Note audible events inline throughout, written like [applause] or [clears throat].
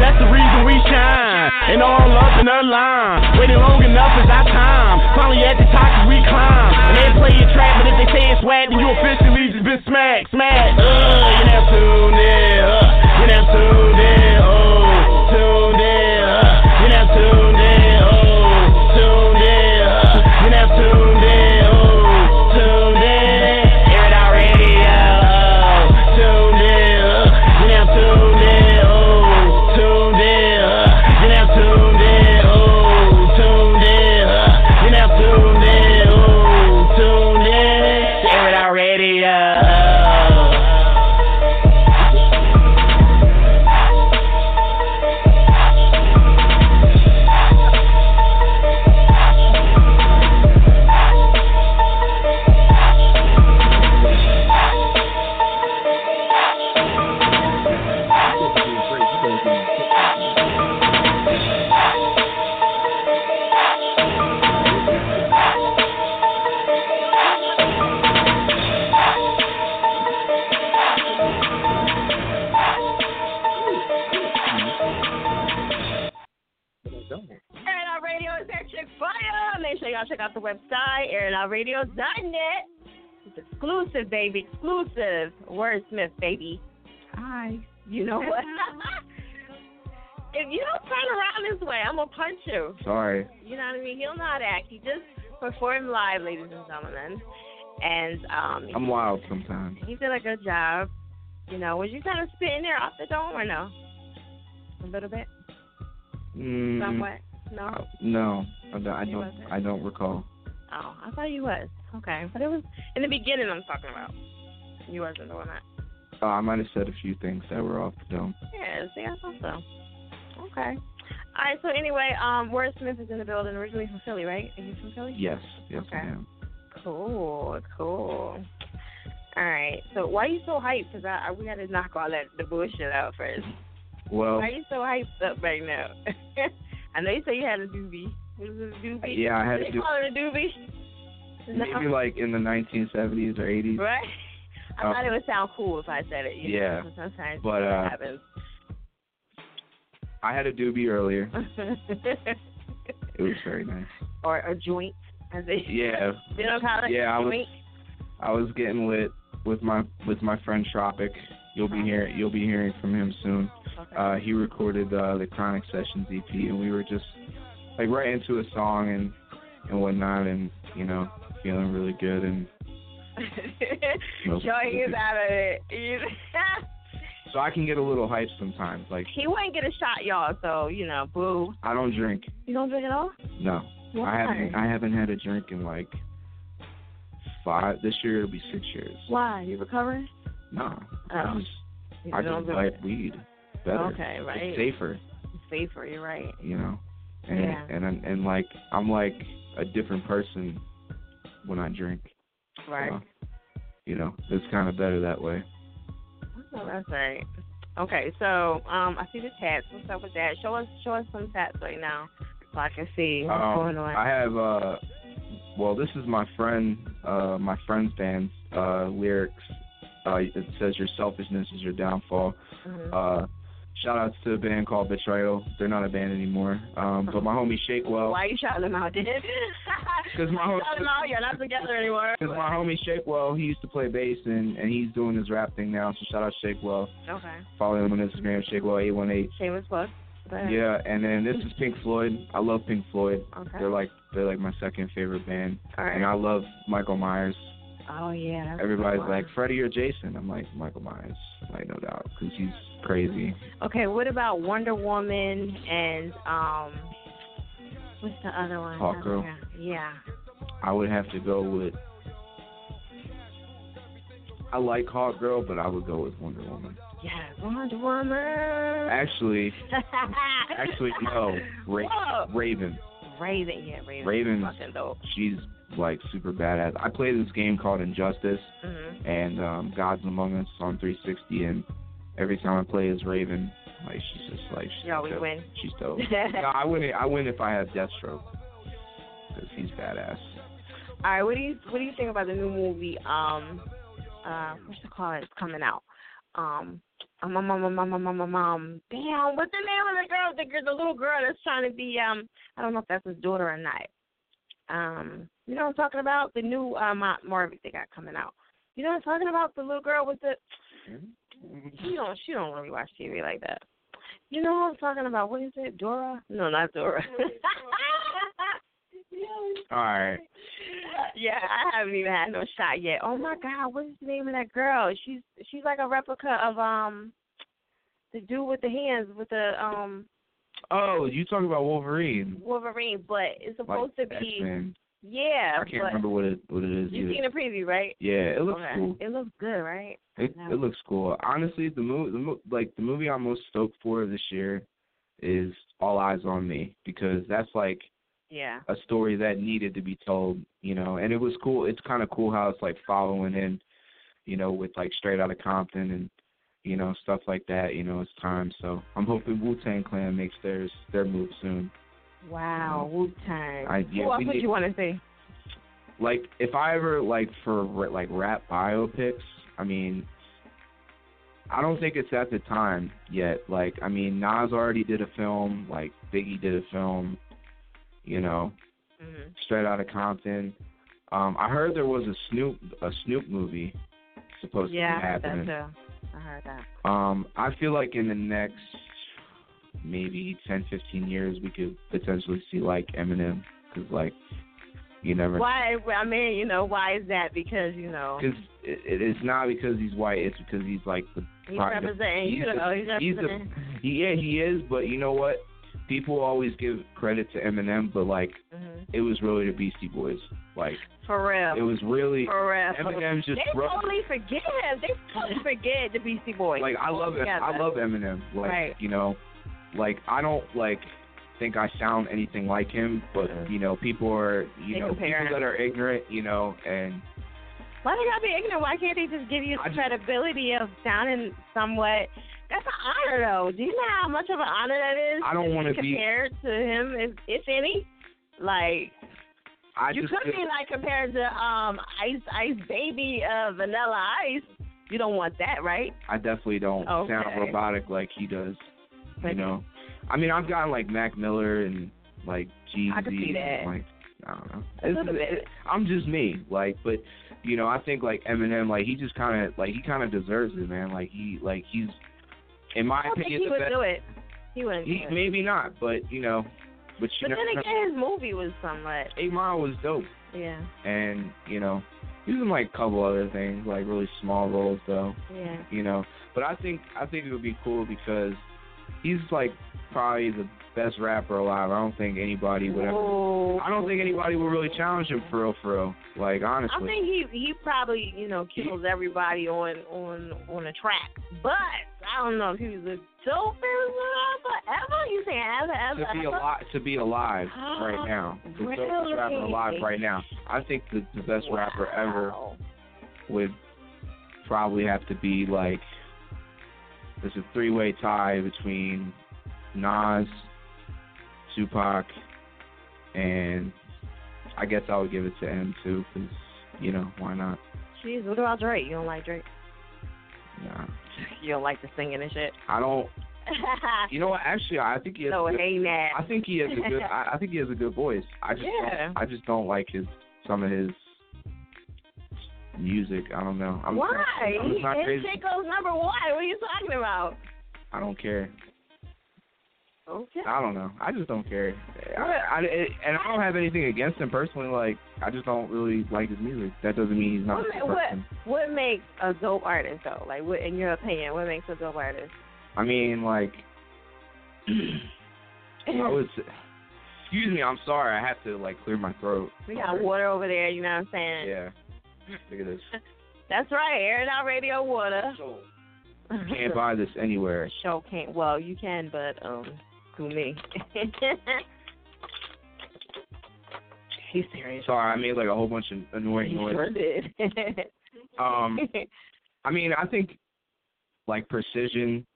That's the reason we shine. And all up in the line. Waiting long enough is our time. Finally at the top we climb. And they play your trap, but if they say it's swag, then you officially just been smacked, smacked. Uh, you never tuned in. Uh, you never tuned in. Oh, website, airingoutradio.net. It's exclusive, baby. Exclusive. Wordsmith, baby. Hi. You know [laughs] what? if you don't turn around this way, I'm going to punch you. Sorry. You know what I mean? He'll not act. He just performed live, ladies and gentlemen. And um, I'm wild sometimes. he did a good job. You know, was you kind of spitting there off the dome or no? A little bit? Mm, Somewhat? No? uh, no, I don't. I You don't, wasn't? I don't recall. Oh, I thought you was. Okay. But it was in the beginning I'm talking about. You wasn't doing that. Oh, I might have said a few things that were off the dome. Yeah, see, I thought so. Okay. All right, so anyway, um, Wordsmith is in the building, originally from Philly, right? Are you from Philly? Yes, yes, Okay. I am. Cool, cool. All right, so why are you so hyped? Because I, I, we got to knock all that the bullshit out first. Well, Why are you so hyped up right now? [laughs] I know you said you had a doobie. Was it a doobie? Yeah, I had a They doo- call it a doobie? maybe like in the 1970s or 80s. Right? I Uh, thought it would sound cool if I said it. You Yeah, Know? Sometimes but, uh, happens. I had a doobie earlier. [laughs] It was very nice. or a joint, as they Yeah, [laughs] you know Yeah, I was- I was getting lit with my with my friend Tropic. You'll be hearing you'll be hearing from him soon. Uh, he recorded uh, the Chronic Sessions EP, and we were just like right into a song and and whatnot, and you know feeling really good and [laughs] Joy is out of it. [laughs] So I can get a little hype sometimes. Like he wouldn't get a shot, y'all. So you know, boo. I don't drink. You don't drink at all? No, Why? I haven't I haven't had a drink in like five. This year it'll be six years. Why? You recovering? No, Oh. I just I just like weed better. Okay, right. It's safer. It's safer. You're right. you know and Yeah. and and, and like i'm like a different person when i drink Right. So, you know it's kind of better that way Oh, that's right. Okay, so um, I see the tats. What's up with that? Show us, show us some tats right now, so I can see what's um, going on. i have uh well this is my friend uh my friend's band's uh lyrics uh it says your selfishness is your downfall Mhm. uh Shout outs to a band called Betrayal. They're not a band anymore. Um, but my homie Shakewell. [laughs] Why are you shouting them out, dude? [laughs] Because my homie. Shout them out. You're not together anymore. Because my homie Shakewell, he used to play bass and and he's doing his rap thing now. So shout out Shakewell. Okay. Follow him on Instagram, Shakewell818. Shameless plug. Yeah, and then this is Pink Floyd. I love Pink Floyd. Okay. They're like they're like my second favorite band. All right. And I love Michael Myers. Oh yeah. Everybody's like Freddie or Jason. I'm like Michael Myers, like no doubt, because he's crazy. Okay, what about Wonder Woman and um, what's the other one? Hawkgirl. Yeah. I would have to go with. I like Hawk Girl, but I would go with Wonder Woman. Yeah, Wonder Woman. Actually, [laughs] actually no, Ra- Raven. Raven, yeah, Raven. Dope. she's like super badass. I play this game called Injustice hmm and um Gods Among Us on 360, and every time I play as Raven, like she's just like she's You always dope. win. She's dope. [laughs] no, I win. I win if I have Deathstroke, because he's badass. All right, what do you what do you think about the new movie? Um, uh, what's the called? It's coming out. Um, um, um, um, um, um, um, um, um, um, damn, what's the name of the girl? The the little girl that's trying to be um, I don't know if that's his daughter or not. Um, you know what I'm talking about? The new uh, um Marvel they got coming out. You know what I'm talking about? The little girl with the she don't she don't really watch TV like that. You know what I'm talking about? What is it? Dora? No, not Dora. [laughs] All right. yeah, I haven't even had no shot yet. Oh my God, what is the name of that girl? She's she's like a replica of um the dude with the hands with the um Oh, you talking about Wolverine? Wolverine, but it's Like supposed to be X-Men. Yeah. I can't remember what it what it is. You either. seen the preview, right? Yeah, it looks okay. cool. It looks good, right? It No. it looks cool. Honestly, the movie, the mo- like the movie I'm most stoked for this year is All Eyez on Me because that's like Yeah. a story that needed to be told, you know. And it was cool. It's kind of cool how it's like following in, you know, with like Straight Outta Compton and you know stuff like that. You know, it's time. So I'm hoping Wu Tang Clan makes theirs their move soon. Wow, Wu Tang. I- yeah, Who else would you want to see? like if I ever like for like rap biopics, I mean, I don't think it's at the time yet. Like, I mean, Nas already did a film, like Biggie did a film, you know, hmm Straight Outta Compton. Um, I heard there was a Snoop a Snoop movie supposed Yeah, to be I heard that too. I heard that. Um, I feel like in the next maybe ten, fifteen years, we could potentially see like Eminem, because like you never Why? I mean, you know, why is that? Because you know Because it, it's not because he's white. It's because he's like the. he's representing. he's You know, he's he's representing. He, yeah, he is. But you know what? People always give credit to Eminem, but like hmm it was really the Beastie Boys. Like For real. it was really For real. Eminem just they broke. totally forget. They totally forget the Beastie Boys. Like I love. I love Eminem. Like Right. you know, like I don't like think I sound anything like him, but you know, people are you They know compare people that are ignorant, you know, and Why they gotta be ignorant? Why can't they just give you the credibility of sounding somewhat? That's an honor, though. Do you know how much of an honor that is? I don't wanna be- compared to him, if, if any. Like I you could feel- be like compared to um Ice Ice Baby uh, Vanilla Ice. You don't want that, right? I definitely don't sound robotic like he does. You know, I mean, I've gotten like Mac Miller and like Jeezy. I could see that. Like, I don't know. It's- I'm just me. Like, but you know, I think like Eminem, like he just kind of like he kind of deserves it, man. Like he like he's, in my I don't think opinion, he would best. do it. He wouldn't He do it. maybe not, but you know, but you But never then again, his movie was somewhat. Eight Mile was dope, Yeah, and you know, he was in like a couple other things, like really small roles though. yeah. you know. But I think I think it would be cool because he's like probably the best rapper alive. I don't think anybody would ever. I don't think anybody would really challenge him for real, for real. Like honestly, I think he he probably you know kills everybody on on on a track, but I don't know if he was the dopest rapper ever. You saying ever ever to be alive, to be alive right [gasps] now, the Really? dopest rapper alive right now. I think the the best rapper ever would probably have to be like there's a three way tie between Nas, Tupac, and I guess I would give it to M too, because you know why not? Jeez, what about Drake? You don't like Drake? Nah, [laughs] You don't like the singing and shit. I don't. [laughs] You know what? Actually, I think he has. so a good, hey. I think he has a good. I, I think he has a good voice. I just. Yeah. Don't, I just don't like his some of his music. I don't know. I'm Why? I'm not His crazy. shit goes number one. What are you talking about? I don't care. Okay. I don't know. I just don't care. I? I, it, and I don't have anything against him personally. Like, I just don't really like his music. That doesn't mean he's not What, what what makes a dope artist though? Like, what in your opinion, what makes a dope artist? I mean, like, [clears throat] I was. Excuse me. I'm sorry. I have to like clear my throat. we got water over there. You know what I'm saying? Yeah. [laughs] Look at this. That's right. Airing out radio water. Can't buy this anywhere. [laughs] Show can't. Well, you can, but um, through me. [laughs] He's serious. Sorry, I made like a whole bunch of annoying He noise. sure did. Um, I mean, I think like precision,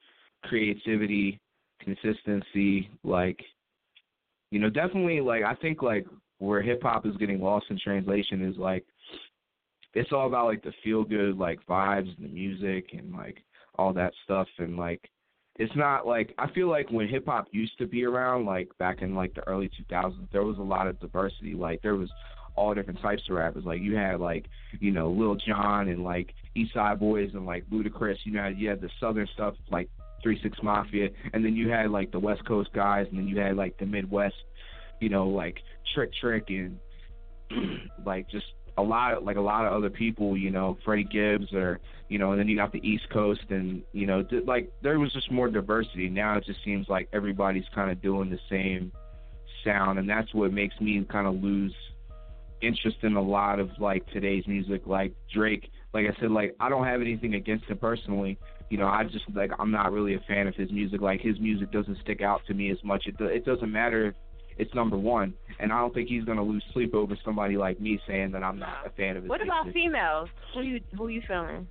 creativity, consistency, like you know, definitely like I think like where hip hop is getting lost in translation is like it's all about like the feel good like vibes and the music and like all that stuff. And like it's not like I feel like when hip hop used to be around like back in like the early 2000s there was a lot of diversity. Like there was all different types of rappers. Like you had like you know Lil Jon and like East Side Boyz and like Ludacris. You know you had the southern stuff like Three Six Mafia. And then you had like the West Coast guys. And then you had like the Midwest you know like Trick Trick and [clears throat] like just a lot like a lot of other people, you know, Freddie Gibbs or you know, and then you got the East Coast and you know, di- like there was just more diversity. Now it just seems like everybody's kind of doing the same sound, and that's what makes me kind of lose interest in a lot of like today's music. Like Drake, like I said, like I don't have anything against him personally. You know, I just like I'm not really a fan of his music. Like his music doesn't stick out to me as much. It it doesn't matter it's number one, and I don't think he's gonna lose sleep over somebody like me saying that I'm not a fan of his what about females? Who you who you feeling?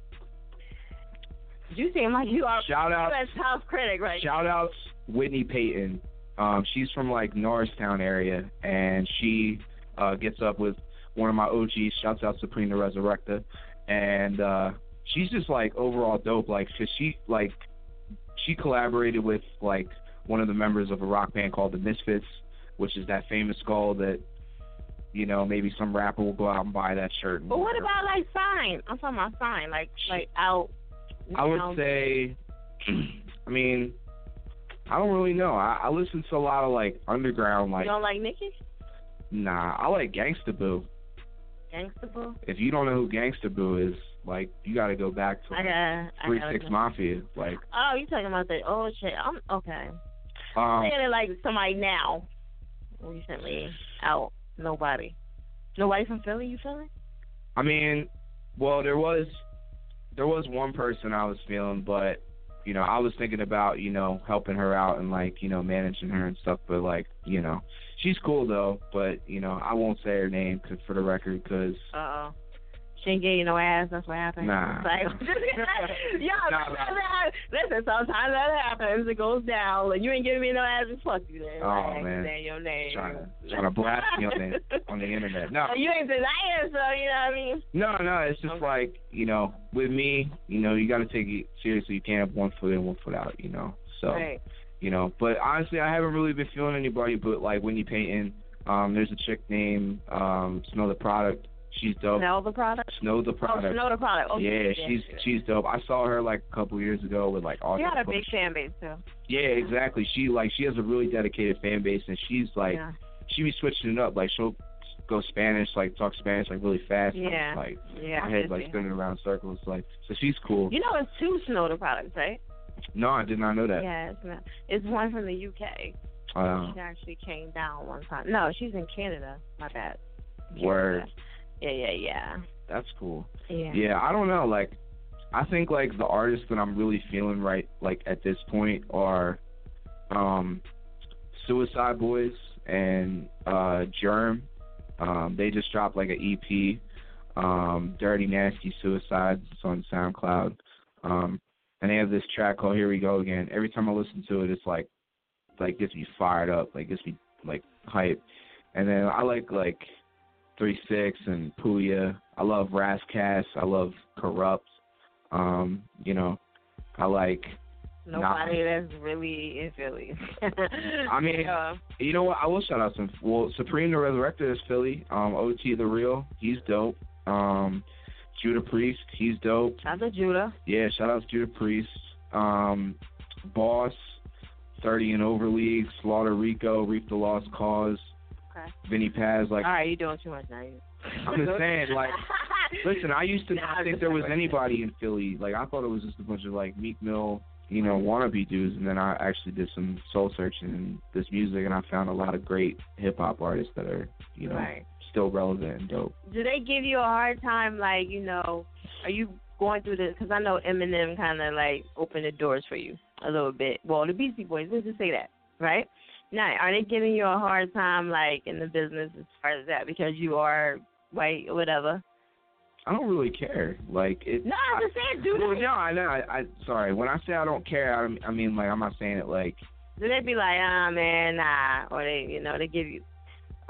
You seem like you are Shout out, U.S. house critic, right? shout outs Whitney Payton. Um, she's from like Norristown area, and she uh, gets up with one of my OGs. Shouts out Supreme the Resurrector, and uh, she's just like overall dope. Like, 'cause she like she collaborated with like one of the members of a rock band called the Misfits, which is that famous skull that you know maybe some rapper will go out and buy that shirt. and But what about like sign? I'm talking about sign, like like out. I would now. say, [clears throat] I mean, I don't really know. I, I listen to a lot of like underground, like you don't like Nicki? nah. I like Gangsta Boo. Gangsta Boo? If you don't know who Gangsta Boo is, like you got to go back to I got. I Three gotta Six know. Mafia. Like, Oh, you talking about the old shit? I'm okay. um, Saying it like somebody now, recently out. Nobody. Nobody from Philly. You feeling? I mean, well, there was there was one person I was feeling, but you know, I was thinking about you know helping her out and like you know managing her and stuff. But like you know, she's cool though. But you know, I won't say her name 'cause- for the record because Uh oh. She ain't getting no ass. That's what happened. Nah. It's [laughs] Like, [laughs] yeah, Nah, nah. listen. Sometimes that happens. It goes down. Like, you ain't giving me no ass. Just fuck you then. Oh, like, man. Your name. trying to trying to blast me on the on the internet. No, [laughs] You ain't denying, it, so you know what I mean. no, no. It's just Okay. like you know, with me, you know, you got to take it seriously. You can't have one foot in, one foot out. You know, so Right. you know. But honestly, I haven't really been feeling anybody but like Whitney Payton. Um, there's a chick named um Snow the Product. She's dope. Smell the product. Snow the Oh, Product. smell the product. Okay. yeah, she's she's dope. I saw her like a couple years ago with like all She got a big fan base too. Yeah, exactly. She like she has a really dedicated fan base, and she's like yeah. she be switching it up. Like she'll go Spanish, like talk Spanish like really fast. Yeah. like Yeah. my I head like spinning around circles. Like so, she's cool. You know, it's two Snow the products, right? No, I did not know that. Yeah, it's not. It's one from the UK. Uh, She actually came down one time. No, she's in Canada. My bad. word. Yeah, yeah, yeah. That's cool. Yeah. Yeah, I don't know. Like, I think like the artists that I'm really feeling right like at this point are, um, Suicide Boys and uh Germ. Um, they just dropped like an EP, um, Dirty Nasty Suicides. It's on SoundCloud. Um, and they have this track called Here We Go Again. Every time I listen to it, it's like, like gets me fired up, like gets me like hype. And then I like like Three Six and Pouya. I love Rascas. I love Corrupt. Um, you know, I like Nobody that's really in Philly. [laughs] I mean, uh, You know what? I will shout out some. Well, Supreme the Resurrector is Philly. Um, OT the Real, he's dope. Um, Judah Priest, he's dope. shout out to Judah. Yeah, shout out to Judah Priest. Um, Boss, 30 and over league, Slaughter Rico, Reap the Lost Cause, Okay. Vinnie Paz. Like, All right, you're doing too much now. [laughs] I'm just saying, like, [laughs] listen, I used to Nah, not think there was anybody in Philly. Like, I thought it was just a bunch of like Meek Mill, you know, wannabe dudes. And then I actually did some soul searching in this music, and I found a lot of great hip hop artists that are, you know, Right. still relevant and dope. Do they give you a hard time? Like, you know, are you going through this? Because I know Eminem kind of like opened the doors for you a little bit. Well, the Beastie Boys, let's just say that, right? Now, are they giving you a hard time, like in the business, as far as that, because you are white or whatever? I don't really care. Like, it. No, I'm just saying, do Well, no, I know. I, I sorry. When I say I don't care, I, I mean like I'm not saying it like Do they be like, ah, man, nah, or they, you know, they give you?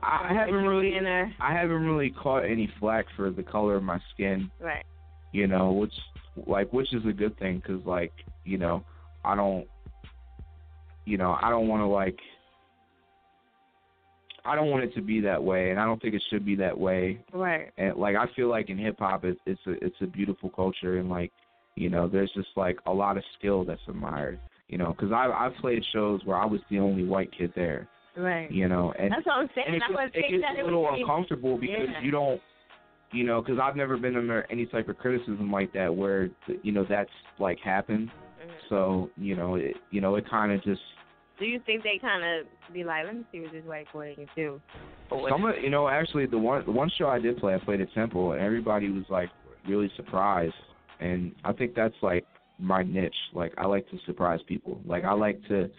I haven't really I haven't really caught any flack for the color of my skin. right? you know, which like which is a good thing because like you know I don't, you know I don't want to like I don't want it to be that way, and I don't think it should be that way. Right. And like I feel like in hip hop, it, it's a it's a beautiful culture, and like you know there's just like a lot of skill that's admired. You know, because I I've played shows where I was the only white kid there. Right. You know, and That's what I'm saying. and I was it gets a little uncomfortable because Yeah. you don't, you know, because I've never been under any type of criticism like that where you know that's like happened. Mhm. So you know, it you know it kind of just Do you think they kind of be like, let me see what this white boy can do? Some of you know actually the one the one show I did play I played at Temple and everybody was like really surprised and I think that's like my niche like I like to surprise people like I like to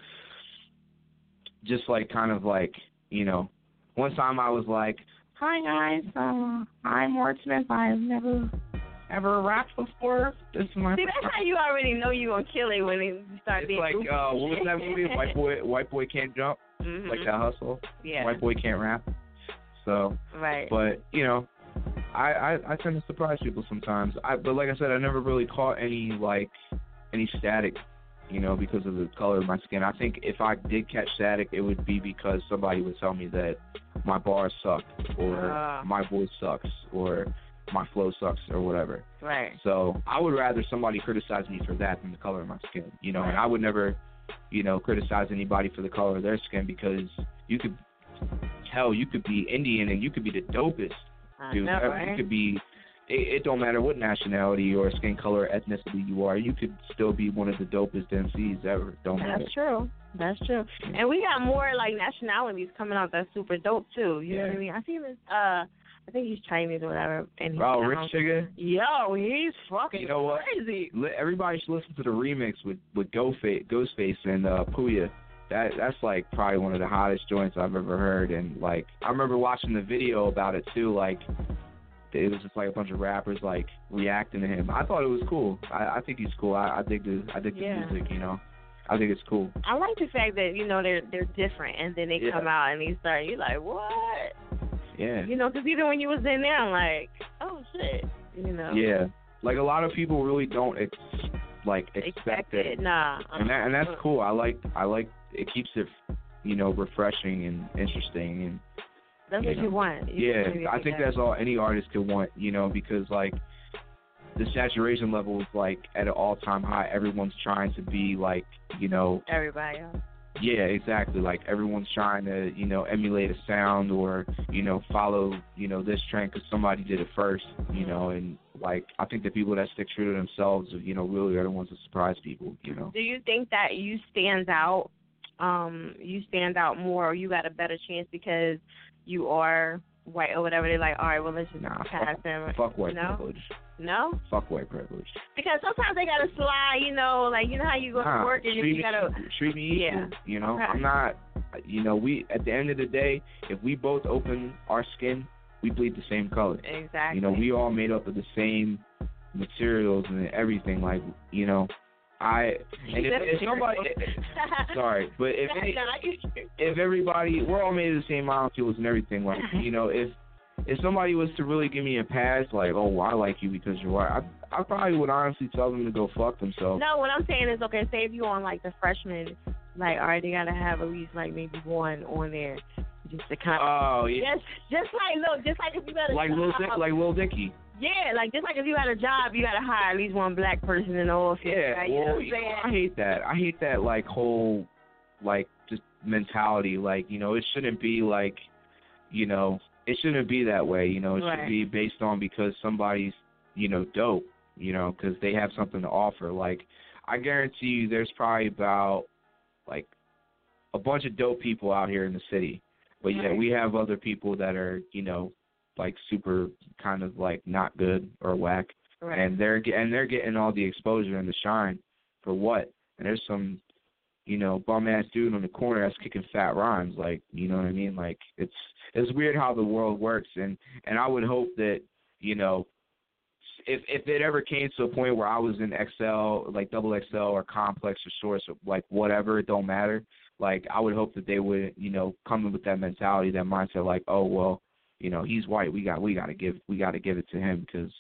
just like kind of like you know one time I was like hi guys uh, I'm Wordsmith. I've never ever rapped before this is my See, first that's how you already know you're gonna kill it when you start it's being like goofy. uh what was that movie [laughs] white boy white boy can't jump Mhm. like that hustle Yeah. white boy can't rap so Right. but you know, I, I I tend to surprise people sometimes. I but like I said, I never really caught any like any static, you know, because of the color of my skin. I think if I did catch static, it would be because somebody would tell me that my bars suck or Ah. my voice sucks or my flow sucks or whatever. right. So I would rather somebody criticize me for that than the color of my skin, you know. And I would never, you know, criticize anybody for the color of their skin because you could hell, you could be Indian and you could be the dopest I dude. know, right? You could be. It, it don't matter what nationality or skin color, or ethnicity you are. You could still be one of the dopest MCs ever. Don't matter. That's true. That's true. And we got more like nationalities coming out that's super dope too. You know what I mean? I see this uh I think he's Chinese or whatever and he's Oh, Rich Chigga. Yo, he's fucking You know what? crazy. Li- Everybody should listen to the remix with with Ghostface, Ghostface and uh, Pouya. That that's like probably one of the hottest joints I've ever heard. And like I remember watching the video about it too. Like it was just like a bunch of rappers like reacting to him. I thought it was cool. I, I think he's cool. I, I dig the I dig the Yeah. music. You know, I think it's cool. I like the fact that, you know, they're they're different and then they Yeah. come out and they start You're like, What? Yeah. You know, because even when you was in there I'm like, Oh shit you know. Yeah, like a lot of people really don't ex- like expect Expect it, it. Nah. and that and that's uh-uh. cool. I like I like it keeps it, you know, refreshing and interesting and That's you what know. you want. You yeah. I think that. that's all any artist could want, you know, because like the saturation level is like at an all time high. Everyone's trying to be like, you know, everybody else. Yeah, exactly. Like everyone's trying to, you know, emulate a sound or, you know, follow, you know, this trend because somebody did it first, you know, and like I think the people that stick true to themselves, you know, really are the ones that surprise people, you know. Do you think that you stand out? Um, you stand out more, or you got a better chance because you are white or whatever. They're like, all right, well, let's just Nah, pass them. Fuck white no? privilege. No, Fuck white privilege. because sometimes they gotta slide. You know, like you know how you go Nah, to work and you, me, gotta. treat me equal. Yeah. You know, Okay. I'm not. You know, we at the end of the day, if we both open our skin, we bleed the same color. Exactly. You know, we all made up of the same materials and everything. Like, you know, I and if, if somebody, [laughs] sorry, but if [laughs] any, if everybody, we're all made of the same molecules and everything. Like, [laughs] you know, if if somebody was to really give me a pass, like, oh, well, I like you because you're white, I I probably would honestly tell them to go fuck themselves. No, what I'm saying is, okay, say if you on like the freshman, like, all right, they gotta have at least like maybe one on there, just to kind of. Oh yeah. Just, just like look, just like if you got Like Dick, like Lil Dicky. Yeah, like just like if you had a job, you gotta hire at least one black person in the office. Yeah. right? you know what I'm saying? I hate that. I hate that like whole like just mentality. Like you know, it shouldn't be like you know, it shouldn't be that way. You know, it Right. should be based on because somebody's you know dope. You know, because they have something to offer. Like I guarantee you, there's probably about like a bunch of dope people out here in the city. But yeah, Right. we have other people that are, you know, like super kind of like not good or whack, Right. and they're and they're getting all the exposure and the shine for what? And there's some, you know, bum ass dude on the corner that's kicking fat rhymes. Like, you know what I mean? Like, it's it's weird how the world works, and and I would hope that, you know, if if it ever came to a point where I was in XL, like double XL or complex or source or like whatever, it don't matter. Like I would hope that they would, you know, come in with that mentality, that mindset, like, oh well, you know, he's white, we got we got to give we got to give it to him because,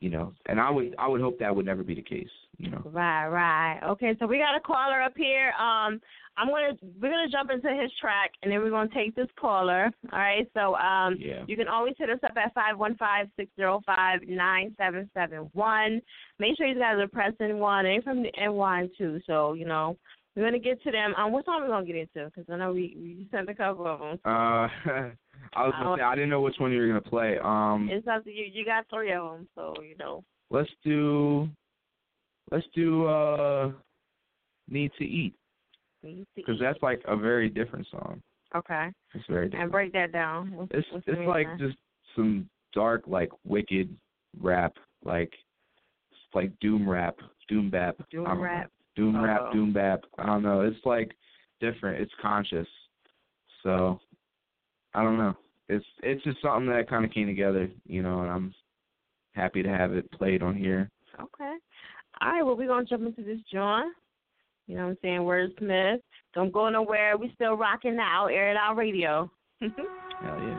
you know, and I would I would hope that would never be the case, you know. Right, right. Okay, so we got a caller up here. Um, I'm gonna we're gonna jump into his track, and then we're gonna take this caller. All right. So um, Yeah. you can always hit us up at five one five six zero five nine seven seven one. Make sure you guys are pressing one. Ain't from the NY too. So you know we're gonna get to them. Um, what song we gonna get into? Because I know we we sent a couple of them. Uh, [laughs] I was gonna say I didn't know which one you were gonna play. Um, It's up to you. You got three of them, so you know. let's do, let's do uh, need to eat we need to because that's like a very different song. okay. It's very different. And break that down. What's, It's what's it's like just some dark, like wicked rap, like it's like doom rap, doom bap, Doom I rap? Doom Oh. rap, doom bap. I don't know. It's like different. It's conscious. So I don't know. It's it's just something that kind of came together, you know, and I'm happy to have it played on here. Okay. All right, well, we're going to jump into this, John. You know what I'm saying? Wordsmith. Don't go nowhere. we still rocking out. Air it out radio. [laughs] Hell yeah.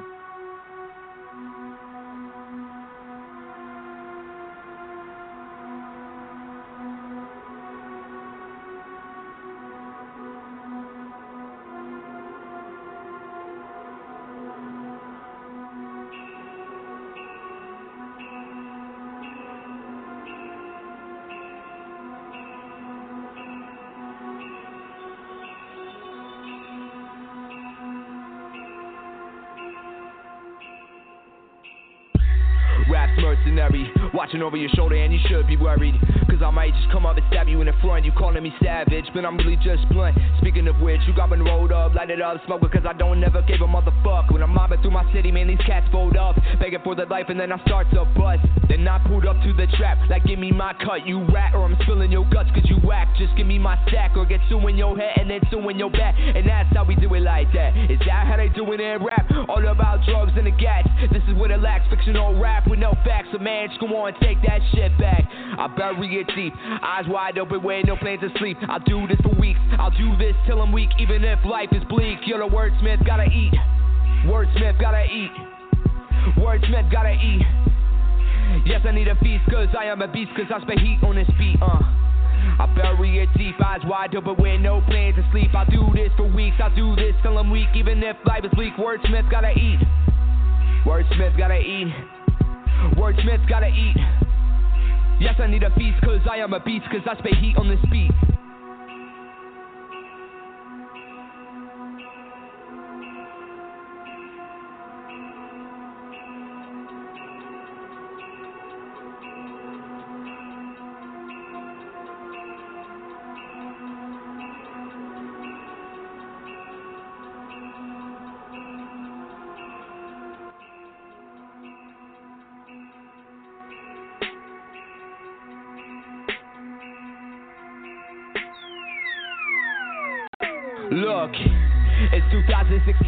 Mercenary, watching over your shoulder, and you should be worried. Cause I might just come up and stab you in the front. You calling me savage, but I'm really just blunt. Speaking of which, you got me rolled up, light it up, smoke because I don't never give a motherfucker. When I'm mobbing through my city, man, these cats fold up. Begging for their life, and then I start to bust. Then I pulled up to the trap, like give me my cut, you rat, or I'm spilling your guts cause you whack. Just give me my stack, or get two in your head and then two in your back. And that's how we do it like that. Is that how they do it in rap? All about drugs and the gas. This is what it lacks, fictional rap with no facts. So man, just on, take that shit back. I bury it deep, eyes wide open, with no plans to sleep. I'll do this for weeks. I'll do this till I'm weak, even if life is bleak. You're the wordsmith, gotta eat. Wordsmith, gotta eat. Wordsmith, gotta eat. Yes, I need a feast, cause I am a beast, cause I spit heat on this beat, uh. I bury it deep, eyes wide open with no plans to sleep. I'll do this for weeks, I'll do this till I'm weak, even if life is bleak. Wordsmith gotta eat. Wordsmith gotta eat. Wordsmith gotta eat. Yes, I need a feast, cause I am a beast, cause I spit heat on this beat.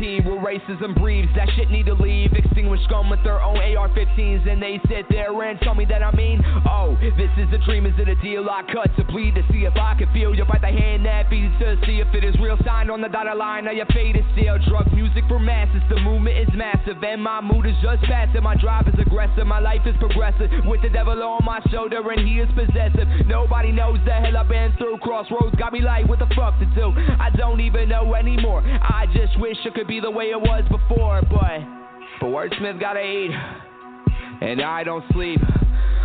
2016 where racism breathes. That shit need to leave. Extinguish scum with their own AR-15s, and they sit there and tell me that I mean, oh, this is a dream. Is it a deal? I cut to bleed to see if I can feel you. Bite the hand that beats to see if it is real. Signed on the dotted line. Now your fate is still drug music for masses. The movement is massive, and my mood is just passive. My drive is aggressive. My life is progressive. With the devil on my shoulder, and he is possessive. Nobody knows the hell I've been through. Crossroads got me like, what the fuck to do? I don't even know anymore. I just wish it could be the way it was before, but but wordsmith gotta eat, and I don't sleep.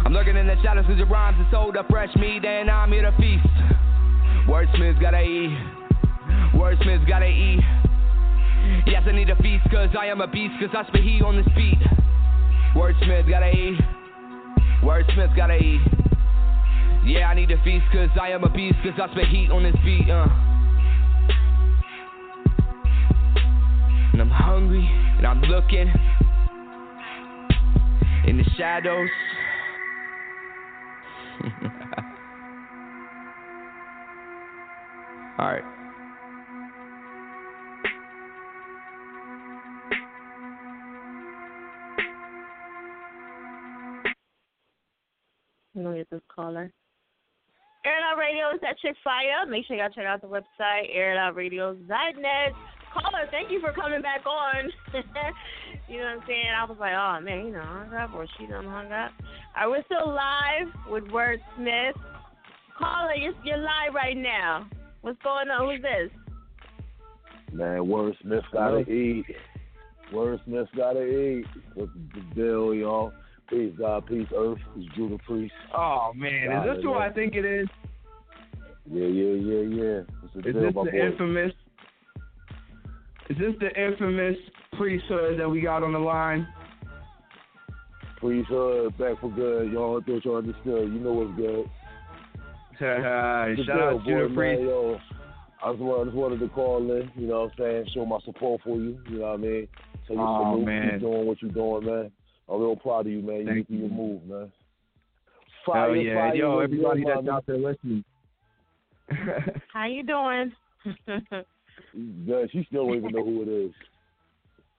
I'm lurking in the shadows cause your rhymes are sold up fresh meat, and I'm here to feast. Wordsmith gotta eat, wordsmith gotta eat. Yes, I need a feast cause I am a beast cause I spit heat on this beat. Wordsmith gotta eat, wordsmith gotta eat. Yeah, I need a feast cause I am a beast cause I spit heat on this beat, uh. And I'm hungry and I'm looking in the shadows. [laughs] Alright. I'm gonna get this caller. Air It Out Radio is that chick fire. Make sure y'all check out the website, airitoutradio.net. Caller, thank you for coming back on. [laughs] you know what I'm saying? I was like, oh man, you know, hung up or she done hung up. All right, we're still live with Wordsmith. Caller, you're, you're live right now. What's going on? Who's this? Man, Wordsmith gotta eat. Wordsmith gotta eat. What's the deal, y'all? Peace, God, peace, earth. It's Judah Priest. Oh man, is this who I think it is? Yeah, yeah, yeah, yeah. What's the Is deal, this my the boy? infamous? Is this the infamous priesthood that we got on the line? Priesthood, back for good. Y'all I thought y'all understood. You know what's good. [laughs] Shout What's out deal, to Judah boy, Priest. man, yo. I just, wanted, I just wanted to call in, you know what I'm saying, show my support for you, you know what I mean? Tell you Oh, salute, man. keep doing what you're doing, man. I'm real proud of you, man. You Thank making your move, man. Hell Fire, yeah, fire, yo, everybody that's out there listening. [laughs] How you doing? [laughs] Yeah, she still don't even know who it is.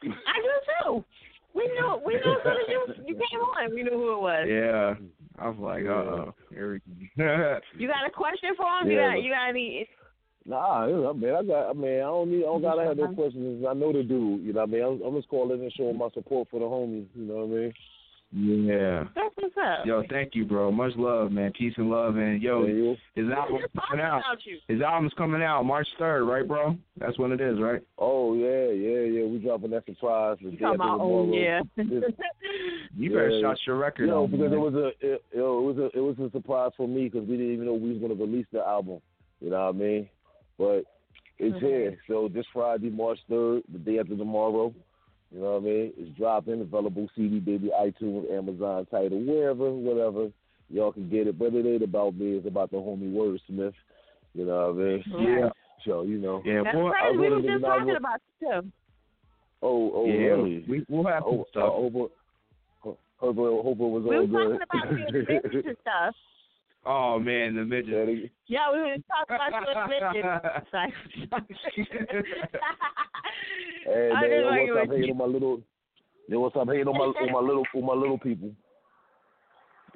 I do too. We knew we knew as soon as you you came on, we knew who it was. yeah, I was like, uh oh, here we go. You got a question for him? Yeah, you got you got any Nah, you know, man, I got, I mean, I don't need, I don't gotta have no questions. I know the dude, you know what I mean? I'm, I'm just calling and showing my support for the homie, you know what I mean? Yeah. that's what's up. Yo, thank you, bro. Much love, man. Peace and love, and yo, Yeah, his album's coming out. His album's coming out March third, right, bro? That's when it is, right? Oh yeah, yeah, yeah. We dropping that surprise the You day talking after about oh yeah. [laughs] You better Yeah. shot your record. You know, on, because man. it was a, it, yo, it was a, it was a surprise for me because we didn't even know we was gonna release the album. You know what I mean? But it's Mhm. here. So this Friday, March third, the day after tomorrow. You know what I mean? It's dropping, available CD, baby, iTunes, Amazon, Tidal, wherever, whatever. Y'all can get it. But it ain't about me. It's about the homie Wordsmith. You know what I mean? Yeah. So you know. Yeah, That's boy. crazy. We I really just did not talking look- about you too. Oh, oh, yeah, really? we we'll have some Oh, stuff. uh, over. Hope it, hope was We all was talking about you and bitches and stuff. Oh man, the midget. Yeah, they- [laughs] Yeah, we were talking about you and bitches. Sorry. Hey I man, just yo, like what's it up when hating on my little yo, what's up hating on my on my little on my little people.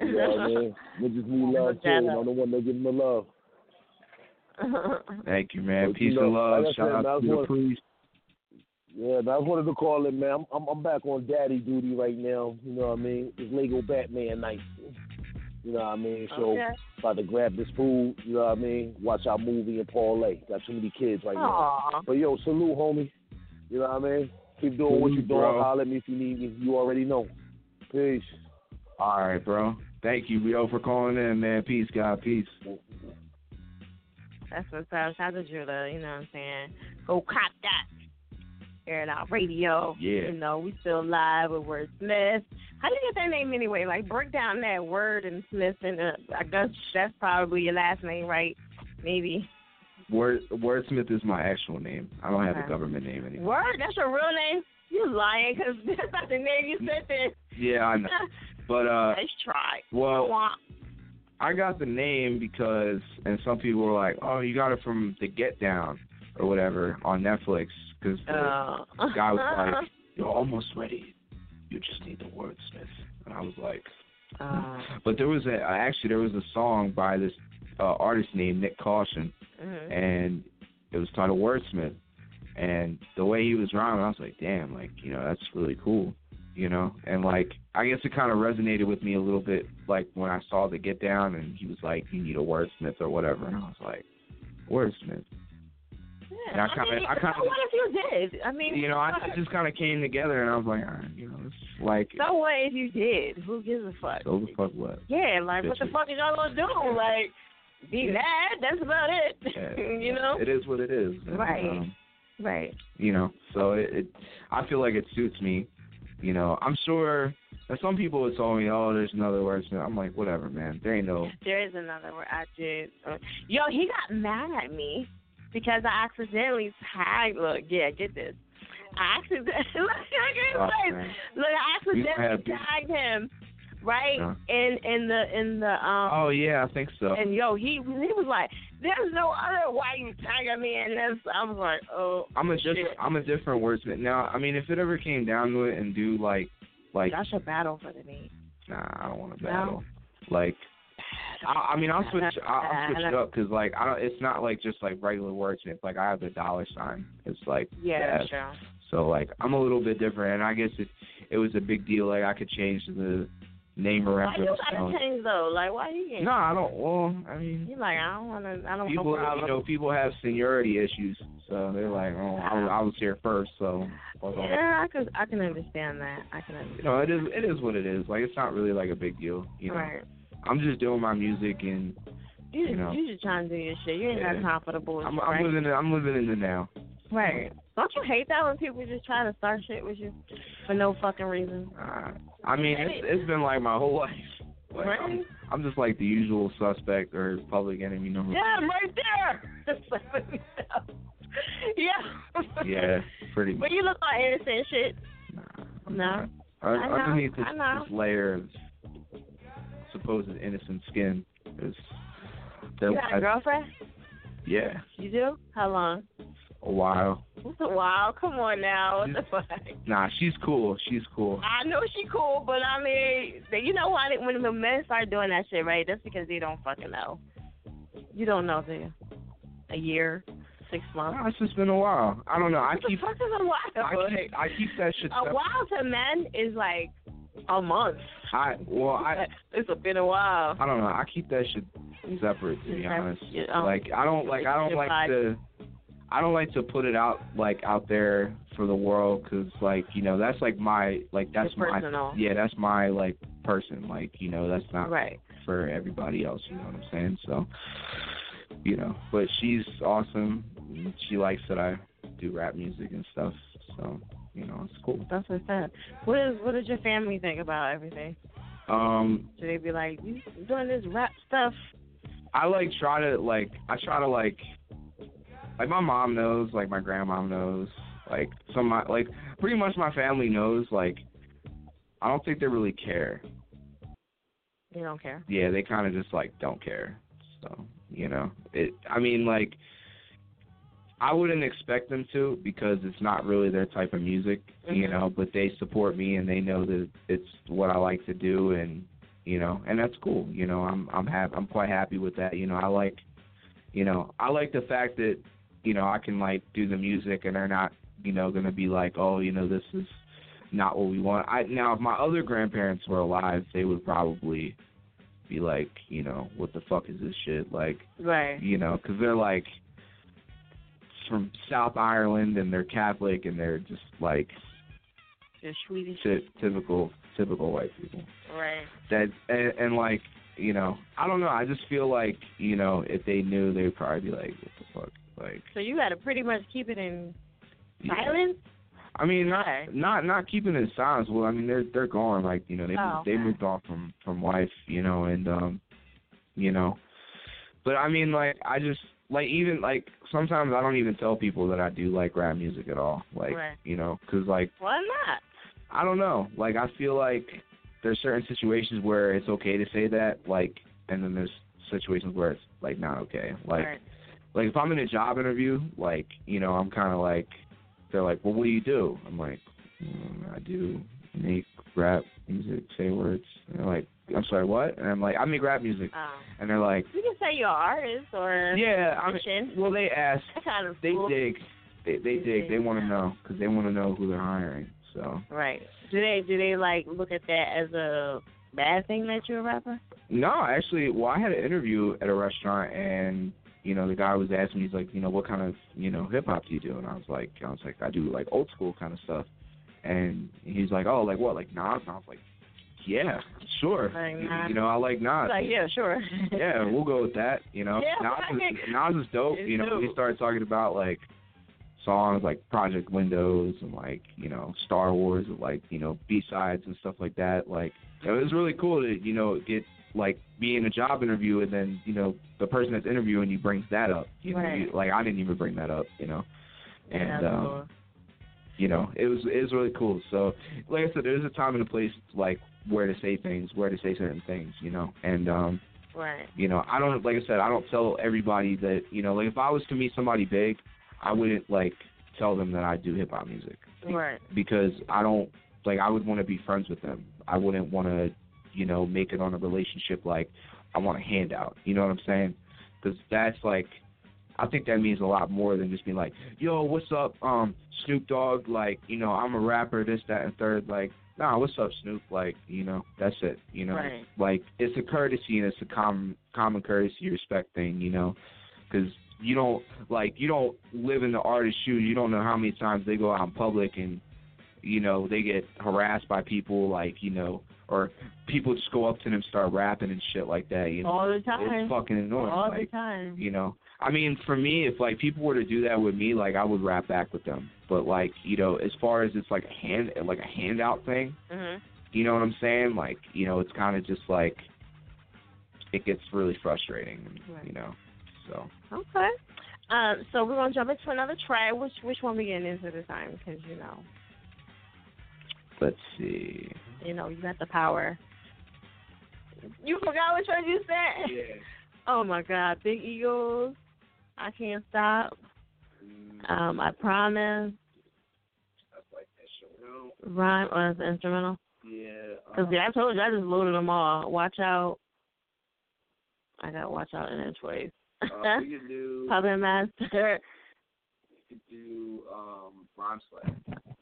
You know what I mean? [laughs] Niggas need love too, and I'm the one that give them the love. Thank you, man. But, you Peace know, and love. like Shout said, out to the priest. Yeah, and I wanted to call it, man. I'm, I'm I'm back on daddy duty right now. You know what I mean? It's Lego Batman night. You know what I mean? So Okay. about to grab this food. You know what I mean? Watch our movie and parlay. Got too many kids right now. But yo, salute, homie. You know what I mean? Keep doing what you're doing. bro. Holler at me if you need me. You already know. Peace. All right, bro. Thank you, Rio, for calling in, man. Peace, God. Peace. That's what's up. Shout out to Judah, you know what I'm saying? Go cop that. Air it out radio. Yeah. You know, we still live with Word Smith. How do you get that name anyway? Like break down that word and Smith and uh, I guess that's probably your last name, right? Maybe. Word Wordsmith is my actual name. I don't have a government name anymore. Word? That's your real name? You lying because [laughs] that's not the name you said there. Yeah, I know. But uh, [laughs] Let's try. well, Wah. I got the name because, and some people were like, "Oh, you got it from the Get Down," or whatever on Netflix because the Uh, guy was like, [laughs] "You're almost ready. You just need the wordsmith." And I was like, uh, but there was a actually there was a song by this uh, artist named Nick Caution, mhm. and it was titled Wordsmith. And the way he was rhyming, I was like, damn, like you know that's really cool, you know. And like I guess it kind of resonated with me a little bit, like when I saw the Get Down, and he was like, you need a wordsmith or whatever, and I was like, wordsmith. Yeah, And I kinda- mean, I kinda- so what if you did? I mean, You know, I just kind of came together, and I was like, all right, you know, it's like, So what if you did? Who gives a fuck? so the fuck what? Yeah, like what the fuck is y'all gonna do? Like be mad? That's about it. [laughs] Yeah, you know? it is what it is. And, Right. Um, Right. you know so it, it i feel like it suits me you know i'm sure that some people would tell me oh there's another wordsmith i'm like whatever man there ain't no There is another word I did. Yo, he got mad at me because I accidentally tagged. Look, yeah, get this. I accidentally look at his face. Look, I accidentally tagged him, right? Yeah. In in the in the um. oh yeah i think so And yo, he he was like, "There's no other white tiger man." me in this." I was like, "Oh, i'm a different shit. i'm a different wordsmith now i mean if it ever came down to it and do like like y'all should battle for the name." nah i don't want to No? battle like I, I mean, I'll switch. I'll, I'll switch it up [laughs] because, like, I don't. It's not like just like regular words. And it's Like, I have the dollar sign. It's like Yeah, sure. So like I'm a little bit different, and I guess it it was a big deal, like I could change the name around. Why you gotta change though? Like, why you? Getting, No, I don't. Well, I mean, You like, I don't want to. I don't people, no you know, people have seniority issues, so they're like, oh, I was, I was here first, so. Yeah, I can I can understand that. I can You understand. know, it is it is what it is. Like it's not really like a big deal. You know, Right. I'm just doing my music and You You just know. you just trying to do your shit. You ain't Yeah. for the bullshit, I'm, I'm right? living. in- I'm living in the now. Right. Don't you hate that when people just try to start shit with you for no fucking reason? Uh, I mean, it's it's been like my whole [laughs] life. Like, Right? I'm, I'm just like the usual suspect or public enemy number. Yeah, I'm right there. [laughs] yeah. Yeah, pretty much. But you look all innocent shit. Nah, No. not. I know, Underneath this, I know. this layer of supposed innocent skin is there You got a girlfriend? yeah, You do? How long? a while. [laughs] A while? Come on now. What the fuck? Nah, she's cool. She's cool. I know she cool, but I mean, you know why? When the men start doing that shit, right? That's because they don't fucking know. You don't know, do you? A year, six months. Nah, it's just been a while. I don't know. I What the keep fuck is a while? I keep I keep that shit a separate. while to men is like a month. I well I [laughs] it's been a while. I don't know. I keep that shit separate to be honest. Yeah, um, Like I don't like I don't like to I don't like to put it out like out there for the world because like you know that's like my like that's Your my personal. yeah that's my like person like you know that's not Right. for everybody else you know what I'm saying so you know but she's awesome she likes that I do rap music and stuff so you know it's cool That's what's up. What is what does your family think about everything? um Do they be like, you doing this rap stuff? I like try to like I try to like like my mom knows, like my grandma knows, like some of my like pretty much my family knows, like I don't think they really care. They don't care. Yeah, they kinda just like don't care. So, you know. It I mean like I wouldn't expect them to because it's not really their type of music, you Mhm. know, but they support me and they know that it's what I like to do and you know, and that's cool. You know, I'm I'm happy I'm quite happy with that. You know, I like you know, I like the fact that, you know, I can like do the music and they're not, you know, gonna be like, Oh, you know, this is not what we want. I now if my other grandparents were alive, they would probably be like, you know, what the fuck is this shit? Like, Right. you know, because they're like from South Ireland and they're Catholic and they're just like Just Swedish. ty- typical typical white people. Right. That and, and like you know, I don't know. I just feel like you know, if they knew, they'd probably be like, what the fuck, like. So you got to pretty much keep it in yeah. silence. I mean, not Okay. not not keeping it silence. Well, I mean, they're they're gone. Like you know, they Oh, they moved on from from life. You know, and um, you know, but I mean, like I just like even like sometimes I don't even tell people that I do like rap music at all. Like Right. you know, because like Why not? I don't know. Like I feel like there's certain situations where it's okay to say that. Like, and then there's situations where it's like not okay. Like right. like if I'm in a job interview, like you know, I'm kind of like, they're like, well, what do you do? I'm like, mm, I do make rap music, say words. And they're like, I'm sorry, what? And I'm like, I make rap music. Um, And they're like, you can say you're an artist or yeah, I'm. Well, they ask, kind of they cool. dig, they they dig, they want to know because they want to know who they're hiring. So Right. Do they do they like look at that as a bad thing that you're a rapper? no, actually, well, I had an interview at a restaurant and. You know, the guy was asking me, he's like, you know, what kind of, you know, hip hop do you do? And I was like, I was like, I do like old school kind of stuff. And he's like, oh, like what, like Nas? And I was like, yeah, sure. Like You- You know, I like Nas. Like, yeah, sure. yeah, we'll go with that. You know, [laughs] Yeah, Nas, is, Nas is dope. It's you know, we started talking about like songs like Project Windows and like you know Star Wars and like you know B sides and stuff like that. Like it was really cool to you know get like be in a job interview and then you know the person that's interviewing you brings that up. You know, Right. you- like I didn't even bring that up. You know, and That's um, cool. you know it was it was really cool. So like I said, there's a time and a place like where to say things, where to say certain things. You know, and um Right. you know, I don't like I said, I don't tell everybody that you know, like if I was to meet somebody big, I wouldn't like tell them that I do hip hop music Right. because I don't like I would want to be friends with them. I wouldn't want to, you know, make it on a relationship like I want a handout. You know what I'm saying? Because that's like, I think that means a lot more than just being like, yo, what's up, um, Snoop Dogg? Like, you know, I'm a rapper, this, that, and third. Like, nah, what's up, Snoop? Like, you know, that's it. You know, Right. like it's a courtesy and it's a common common courtesy respect thing. You know, because you don't like you don't live in the artist's shoes. You don't know how many times they go out in public and you know they get harassed by people like you know or people just go up to them and start rapping and shit like that. You know, All the time. it's fucking annoying. All like, the time. you know, I mean, for me, if like people were to do that with me, like I would rap back with them. But like you know, as far as it's like a hand like a handout thing, Mhm. you know what I'm saying? Like you know, it's kind of just like it gets really frustrating. Right. You know, so. Okay. Um, so we're gonna jump into another track. Which which one we getting into this time? Because you know, Let's see. you know, you got the power. You forgot which one you said. Yeah. Oh my God, Big Eagles. I can't stop. Um, I promise. Rhyme or it's instrumental. Yeah. Cause yeah, I told you I just loaded them all. Watch out. I got watch out in inch ways. uh, we [laughs] could do. Puppet Master. We could do um, rhyme slay.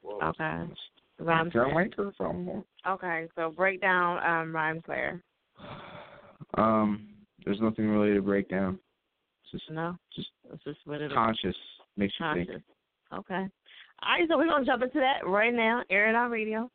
Well, Okay. Rhyme John Slayer. Wanker from. Okay, so break down um Rhyme Slayer. Um, there's nothing really to break down. It's just No? Just Let's just split it conscious. Makes you think. Conscious. Okay. All right, so we're gonna jump into that right now. Air it out radio.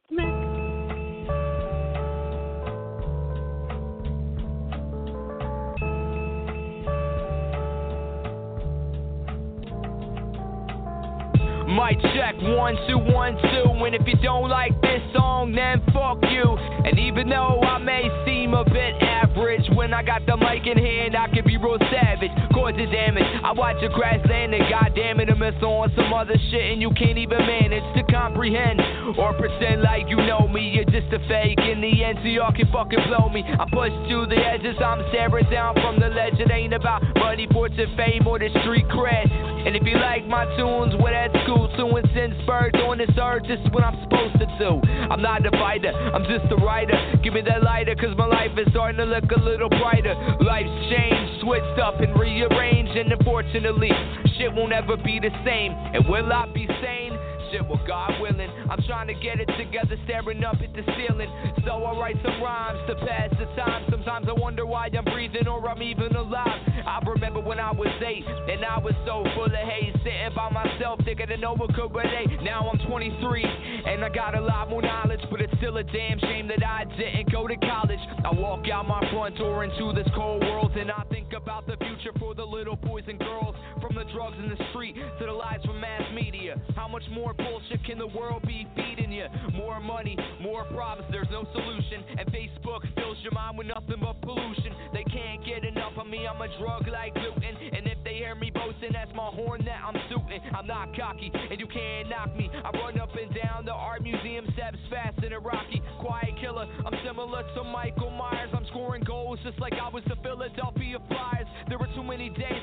Mic check one two one two, and if you don't like this song, then fuck you. And even though I may seem a bit average, when I got the mic in hand, I can be real savage, causing damage. I watch your grassland and goddamn it, I miss on some other shit, and you can't even manage to comprehend or pretend like you know me. You're just a fake in the end, so y'all can fucking blow me. I push to the edges, I'm staring down from the ledge. It ain't about money, fortune, fame, or the street cred. And if you like my tunes, well that's cool too. And since birth on this earth, this is what I'm supposed to do. I'm not a fighter, I'm just a writer. Give me that lighter, cause my life is starting to look a little brighter. Life's changed, switched up and rearranged. And unfortunately, shit won't ever be the same. And will I be sane? Well, God willing, I'm trying to get it together, staring up at the ceiling. So I write some rhymes to pass the time. Sometimes I wonder why I'm breathing or I'm even alive. I remember when I was eight and I was so full of hate, sitting by myself thinking that no one could relate. Now I'm 23 and I got a lot more knowledge, but it's still a damn shame that I didn't go to college. I walk out my front door into this cold world and I think about the future for the little boys and girls, the drugs in the street to the lies from mass media. How much more bullshit can the world be feeding you? More money, more problems, there's no solution. And Facebook fills your mind with nothing but pollution. They can't get enough of me, I'm a drug like gluten. And if they hear me boasting, that's my horn that I'm suiting. I'm not cocky, and you can't knock me. I run up and down the art museum steps fast and a rocky. Quiet killer, I'm similar to Michael Myers. I'm scoring goals just like I was the Philadelphia Flyers. There were too many days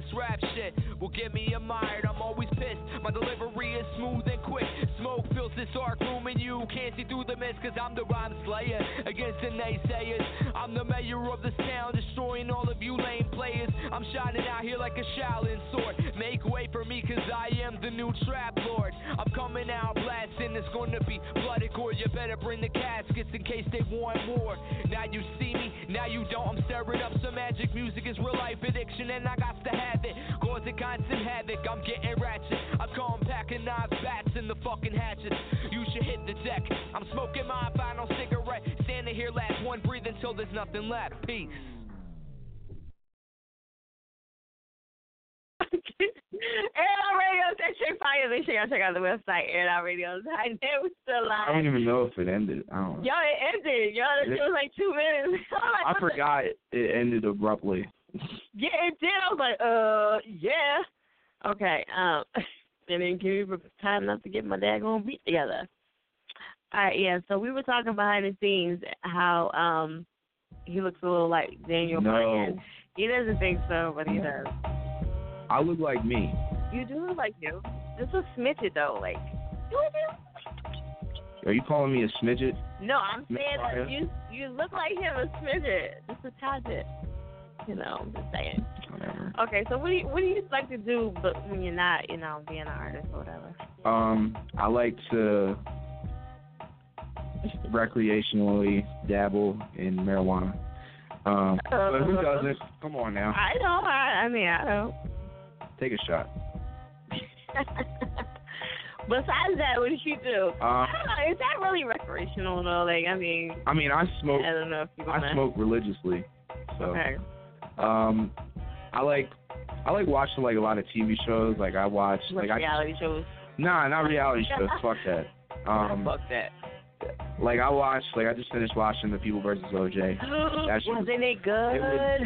this rap shit will get me admired. I'm always pissed. My delivery is smooth and quick. Smoke fills this dark room and you can't see through the mist cause I'm the rhyme slayer. Against the naysayers. I'm the mayor of this town, destroying all of you lame players. I'm shining out here like a Shaolin sword. Make way for me cause I am the new trap lord. I'm coming out blasting, it's gonna be bloody gore. You better bring the caskets in case they want more. Now you see me, now you don't. I'm stirring up some Music is real life addiction, and I got to have it. Causing constant havoc, I'm getting ratchet. I come packing knives, bats, and the fucking hatchets. You should hit the deck. I'm smoking my final cigarette. Standing here, last one, breathing until there's nothing left. Peace. Air Radio, that shit fire. Make sure y'all check out the website, Air Out Radio. [laughs] I know it's still live. I don't even know if it ended. I don't. Yo, it ended. Yo, that shit was like two minutes. [laughs] I'm like, I what the- forgot it ended abruptly. [laughs] Yeah, it did. I was like, uh, yeah. Okay. Um, and then give me time enough to get my dad daggone beat together. All right, yeah. So we were talking behind the scenes how um he looks a little like Daniel No. Bryan. He doesn't think so, but he does. I look like me. You do look like you. Just a smidget though, like. Are you calling me a smidget? No, I'm saying Messiah? that you you look like him a smidget, just a tad bit. You know, I'm just saying. Whatever. Okay, so what do you what do you like to do, but when you're not, you know, being an artist or whatever? Um, I like to recreationally dabble in marijuana. Um, but who doesn't? Come on now, I don't. I, I mean, I don't. Take a shot. [laughs] Besides that, what did you do? I don't know. Is that really recreational though? Like, I mean, I mean, I smoke. I don't know if you wanna. I smoke religiously. So, Okay. um, I like, I like watching like a lot of TV shows. Like I watch, Like like I, reality shows. nah, not reality shows. [laughs] Fuck that. Um, Fuck that. like I watched, like I just finished watching The People versus OJ. [gasps] that shit was- Wasn't it good? it was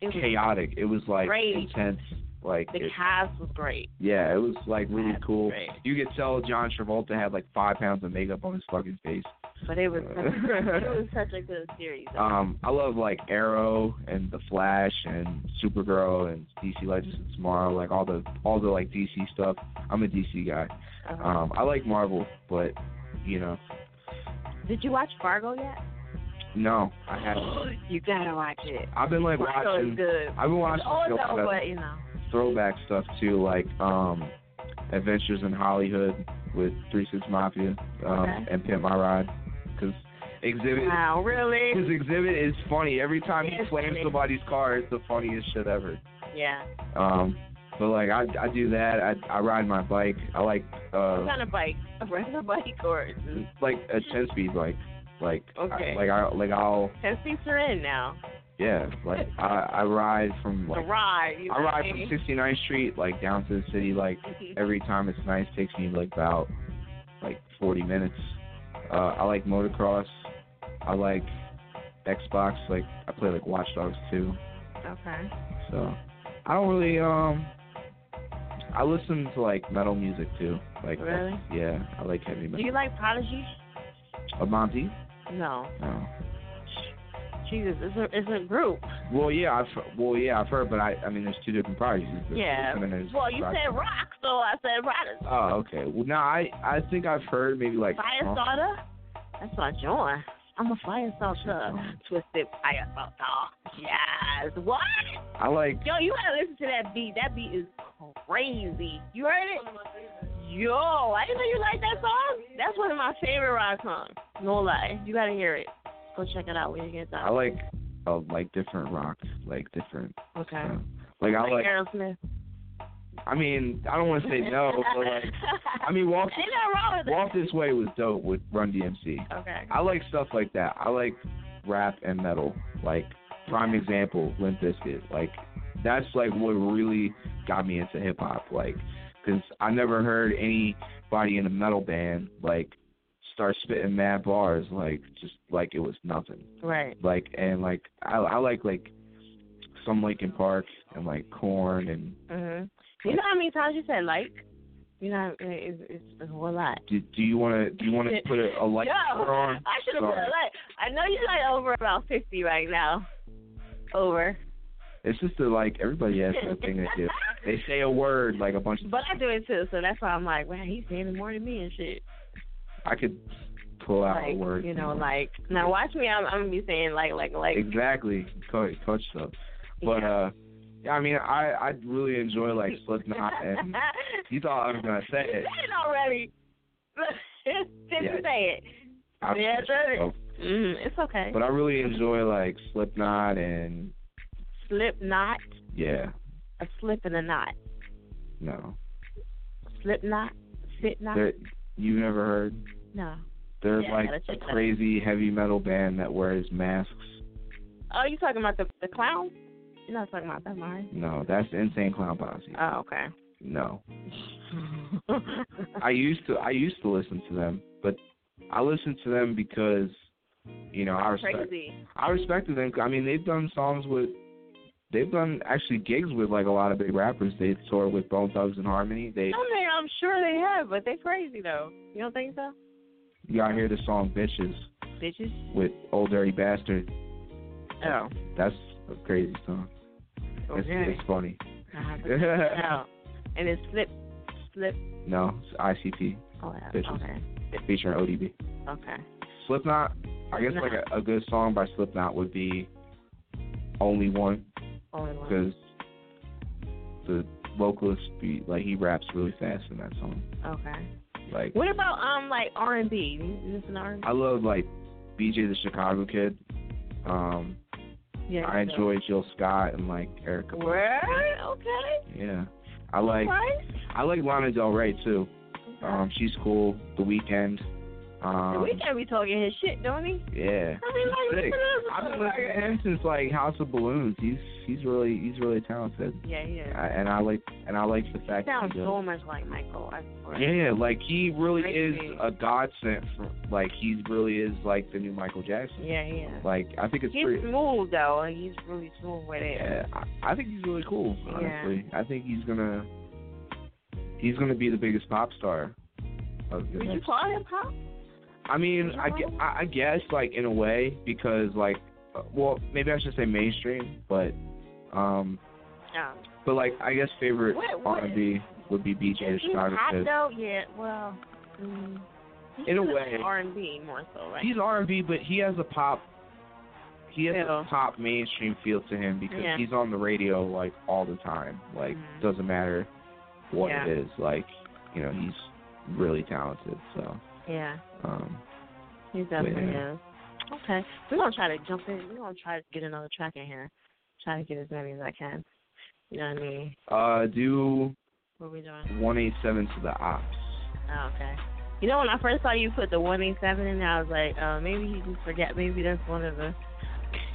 It was Chaotic. It was like Great. intense. Like the it, cast was great. yeah, it was like really That's cool. great. You could tell John Travolta had like five pounds of makeup on his fucking face. But it was it [laughs] was such a good series. though. Um, I love like Arrow and The Flash and Supergirl and DC Legends of Tomorrow, like all the all the like DC stuff. I'm a DC guy. Uh-huh. Um, I like Marvel, but you know, Did you watch Fargo yet? no, I haven't. [gasps] you gotta watch it. I've been like Fargo is watching. good. I've been watching no, but you know. Throwback stuff too, like um, Adventures in Hollyhood with Three Six Mafia um, Okay. and Pimp My Ride, because Xzibit. Wow, really? His Xzibit is funny. Every time he slams somebody's car, it's the funniest shit ever. Yeah. Um, but like I, I do that. I, I ride my bike. I like, What uh, kind of bike? [laughs] A regular bike or like a ten speed bike. Like, Okay. I, like I, like I'll, Ten speeds are in now. Yeah. Like I, I ride from The like, ride. I ride from 69th Street like down to the city. Like every time it's nice, takes me like about like 40 minutes. Uh, I like motocross. I like Xbox. Like I play like Watch Dogs too. Okay. So I don't really um. I listen to like metal music too. Like Really? yeah, I like heavy metal. Do you like Prodigy? A Monty? No. No. Jesus, it's a it's a group. Well, yeah, I've well, yeah, I've heard, but I, I mean, there's two different parties. There's Yeah. there's Well, you said rock, so I said Prodigy. Oh, okay. Well, no, I, I think I've heard maybe like. Fire starter? That's my joint. I'm a fire starter. Twisted fire starter. Yes. What? I like. Yo, you gotta listen to that beat. That beat is crazy. You heard it? Yo, I didn't know you like that song. That's one of my favorite rock songs. No lie. You gotta hear it. Go check it out when you get I like, uh, like different rock, like different. Okay. like I Like like. Aerosmith. I mean, I don't want to say no, but like, I mean, walk, [laughs] Ain't nothing wrong with walk this way was dope with Run DMC. Okay. I like stuff like that. I like rap and metal. Like prime example, Limp Bizkit. Like that's like what really got me into hip hop. Like, cause I never heard anybody in a metal band like start spitting mad bars like just like it was nothing. Right. Like and like I I like like some Linkin Park and like Korn and Mhm. You know how many times you said like? You know, it's, it's, it's a whole lot. do, do you want to do you want to [laughs] put a, a light Yo, on? I should have put a light. I know you're like over about fifty right now. Over. It's just that like everybody has that thing they do. [laughs] They say a word like a bunch of. But I do it too, so that's why I'm like, wow, he's saying more than me and shit. I could pull out like a word. you know, like now watch me. I'm, I'm gonna be saying like like like. exactly coach coach stuff. But yeah. uh, yeah, I mean, I I really enjoy like Slipknot and [laughs] you thought I was gonna say it. Say it already. [laughs] Didn't Yeah. say it. I- Yeah, it. so- Mm, it's okay. But I really enjoy like Slipknot and Slip knot, yeah, a slip and a knot. no, Slip knot, sit knot. They're, you've never heard. No. They're Yeah, like a check that out. crazy heavy metal band that wears masks. Oh, you talking about the the clown? You're not talking about that, Mari. No, that's Insane Clown Posse. Oh, okay. No, [laughs] I used to I used to listen to them, but I listened to them because you know I respect Crazy. I respected them. I mean, they've done songs with they've done actually gigs with like a lot of big rappers. They've toured with Bone Thugs and Harmony. They I'm sure they have, but they're crazy though. You don't think so? you gotta hear the song "Bitches" Bitches. with Ol' Dirty Bastard. Oh. That's a crazy song. It's, Okay. it's funny. I have to [laughs] check it out. And it's slip, slip. No, it's ICP Oh, yeah. Bitches. okay. featuring ODB. Okay. Slipknot. I guess like a, a good song by Slipknot would be Only one. Because the vocalist be like he raps really fast in that song. Okay. Like What about um like R and B? You listen to R and B? I love like BJ the Chicago Kid. Um, Yeah. I enjoy Jill Scott and like Erica. Where? Okay. Yeah, I like Right. I like Lana Del Rey too. Um, she's cool. The Weeknd. Um, the Weeknd be talking his shit, don't we? Yeah. I mean, like, Sick. listen to this. I've been listening to him since like House of Balloons. He's he's really he's really talented. Yeah, yeah. I, and I like and I like the He fact that sounds he does- so much like Michael. I swear. Yeah, like he really is a godsend. For, like he really is like the new Michael Jackson. Yeah, yeah. Like I think it's He's pretty. smooth though. He's really smooth with it. Yeah, I, I think he's really cool. Yeah. Honestly, I think he's gonna he's gonna be the biggest pop star. Of the Would you call him pop? I mean, I, I guess like in a way because like, uh, well, maybe I should say mainstream, but um, yeah. but like I guess favorite R and B would be BJ the Chicago Kid. though? Yeah. Well. Mm, In a way. R and B more so, right? He's R and B, but he has a pop. He has Feel. a pop mainstream feel to him because Yeah. he's on the radio like all the time. Like Mhm. doesn't matter what Yeah. it is. Like you know he's really talented. So yeah. Um, He definitely Yeah. is. Okay. We're gonna try to jump in. We're gonna try to get another track in here. Try to get as many as I can. You know what I mean? uh, do What are we doing? one eight seven to the ops. Oh, okay. You know when I first saw you put the one eight seven in there, I was like, uh, maybe he just forget. Maybe that's one of the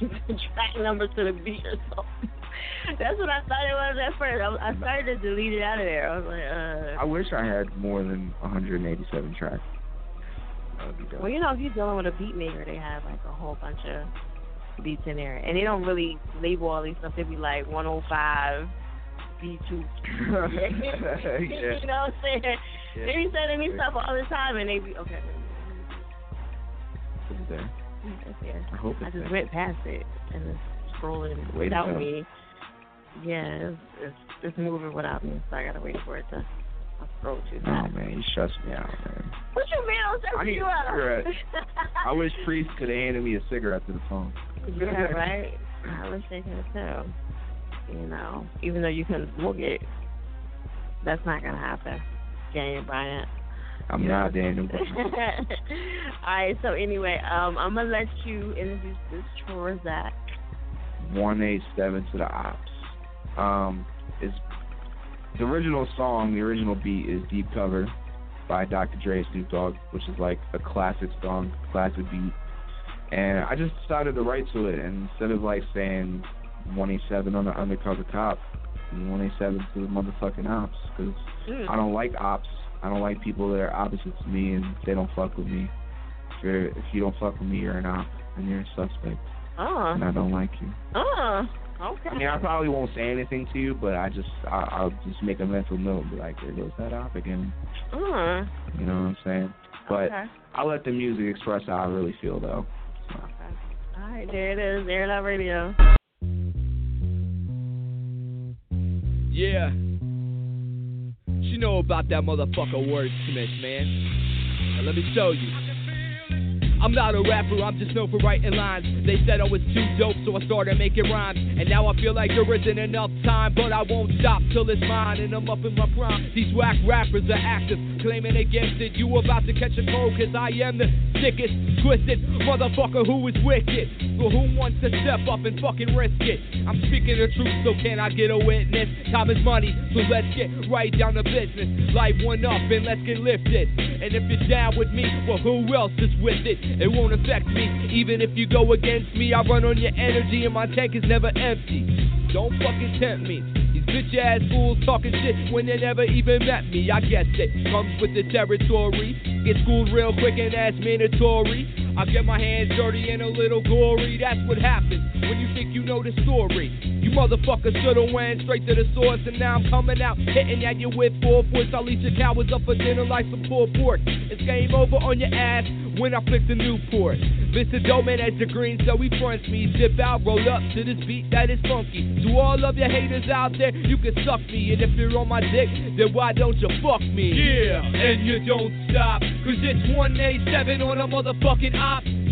[laughs] track numbers to the beat or something. [laughs] That's what I thought it was at first. I, I started to delete it out of there. I was like, uh. I wish I had more than 187 tracks. Well, you know, if you're dealing with a beat maker, they have like a whole bunch of beats in there, and they don't really label all these stuff. They be like 105, B2. [laughs] [laughs] yeah. You know what I'm saying? Yeah. They be sending me stuff all the time, and they be okay. It's there. It's there. I hope I just there. went past it and it's scrolling Wait without me. Yeah, it's, it's it's moving without me, so I gotta wait for it to I'll scroll Oh man, you stress me out, man. What you mean? I'm I stressing need you a out. cigarette. [laughs] I wish Priest could have handed me a cigarette to the phone. yeah, [laughs] right. I wish they could too. You know, even though you can smoke it, that's not gonna happen. Daniel Bryan. I'm not Daniel. But [laughs] All right. So anyway, um, I'm gonna let you introduce this Trorzak. one eight seven to the ops. Um, is the original song, the original beat is Deep Cover by Dr. Dre and Snoop Dogg, which is like a classic song, classic beat. And I just decided to write to it, and instead of like saying 187 on the undercover cop, 187 to the motherfucking ops, because Mm. I don't like ops. I don't like people that are opposite to me and they don't fuck with me. If, you're, if you don't fuck with me, you're an op and you're a suspect, Oh. and I don't like you. Oh. Okay. I mean, I probably won't say anything to you, but I just I, I'll just make a mental note, be like, there goes that op again. Uh, You know what I'm saying? But okay. I'll let the music express how I really feel, though. Okay. All right, there it is. Air It Out Radio. Yeah. She know about that motherfucker wordsmith, man. Now let me show you. I'm not a rapper, I'm just known for writing lines. They said I was too dope, so I started making rhymes. And now I feel like there isn't enough time, but I won't stop till it's mine. And I'm up in my prime. These whack rappers are active, claiming against it. You about to catch a cold, cause I am the sickest, twisted motherfucker who is wicked. But who wants to step up and fucking risk it? I'm speaking the truth, so can I get a witness? Time is money, so let's get right down to business. Life one up and let's get lifted. And if you're down with me, well, who else is with it? It won't affect me, even if you go against me. I run on your energy, and my tank is never empty. Don't fucking tempt me. These bitch ass fools talking shit when they never even met me. I guess it comes with the territory. Get schooled real quick and that's mandatory. I get my hands dirty and a little gory. That's what happens when you think you know the story. You motherfuckers should've went straight to the source, and now I'm coming out hitting at you with four force. I'll eat your cowards up for dinner like some poor pork. It's game over on your ass when I flick the Newport. Mr. Doman as the green, so he fronts me. Zip out, roll up to this beat that is funky. To all of your haters out there, you can suck me. And if you're on my dick, then why don't you fuck me? Yeah, and you don't stop. Cause it's 187 on a motherfucking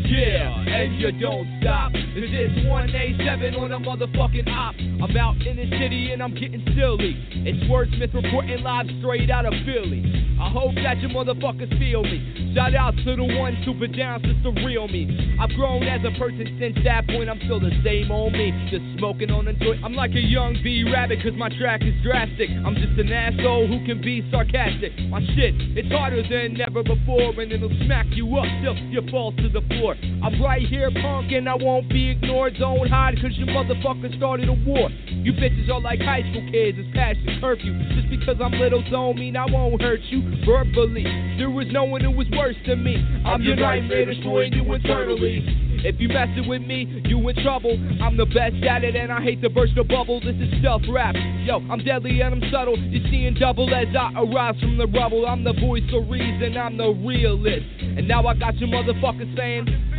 Yeah, and you don't stop. Cause it's 187 on a motherfucking op. I'm out in the city and I'm getting silly. It's Wordsmith reporting live straight out of Philly. I hope that you motherfuckers feel me. Shout out to the one super down, since the real me. I've grown as a person since that point. I'm still the same old me, just smoking on a joint. I'm like a young B rabbit, cause my track is drastic. I'm just an asshole who can be sarcastic. My shit, it's harder than ever before, and it'll smack you up till you fall to the floor. I'm right here, punk, and I won't be ignored. Don't hide, cause you motherfuckers started a war. You bitches are like high school kids, it's past your curfew. Just because I'm little don't mean I won't hurt you verbally. There was no one who was worse than me. I'm your nightmare, destroying you internally. If you messing with me, you in trouble. I'm the best at it, and I hate to burst the bubble. This is stuff rap. Yo, I'm deadly and I'm subtle. You're seeing double as I arise from the rubble. I'm the voice of reason, I'm the realist. And now I got you motherfuckers saying.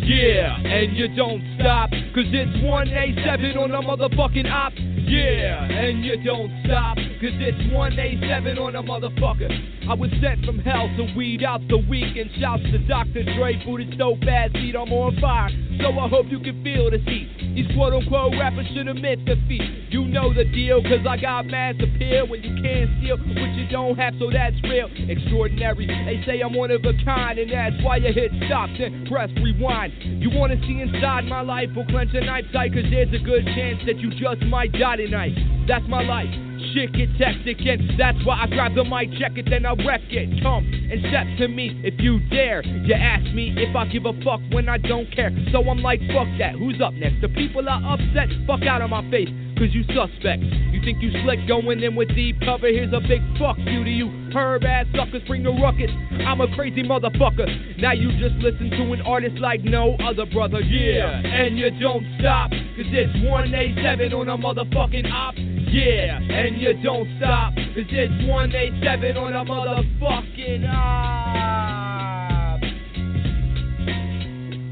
Yeah, and you don't stop, cause it's 1A7 on a motherfucking op. Yeah, and you don't stop, cause it's 1A7 on a motherfucker. I was sent from hell to weed out the weak, and shouts to Dr. Dre this dope ass beat. I'm on fire, so I hope you can feel the heat. These quote unquote rappers should admit defeat. You know the deal, cause I got mass appeal when you can't steal what you don't have, so that's real. Extraordinary, they say I'm one of a kind, and that's why you hit stop, then press rewind. You wanna see inside my life? Well, clench a knife tight, cause there's a good chance that you just might die tonight. That's my life. Shit gets hectic, and that's why I grab the mic, check it, then I wreck it. Come and step to me if you dare. You ask me if I give a fuck when I don't care. So I'm like, fuck that. Who's up next? The people are upset. Fuck out of my face, cause you suspect. You think you slick going in with deep cover? Here's a big fuck you to you. Herb ass suckers bring the ruckus. I'm a crazy motherfucker. Now you just listen to an artist like no other brother. Yeah, and you don't stop, cause it's 187 on a motherfucking op. Yeah, and you don't stop, cause it's 187 on a motherfucking op.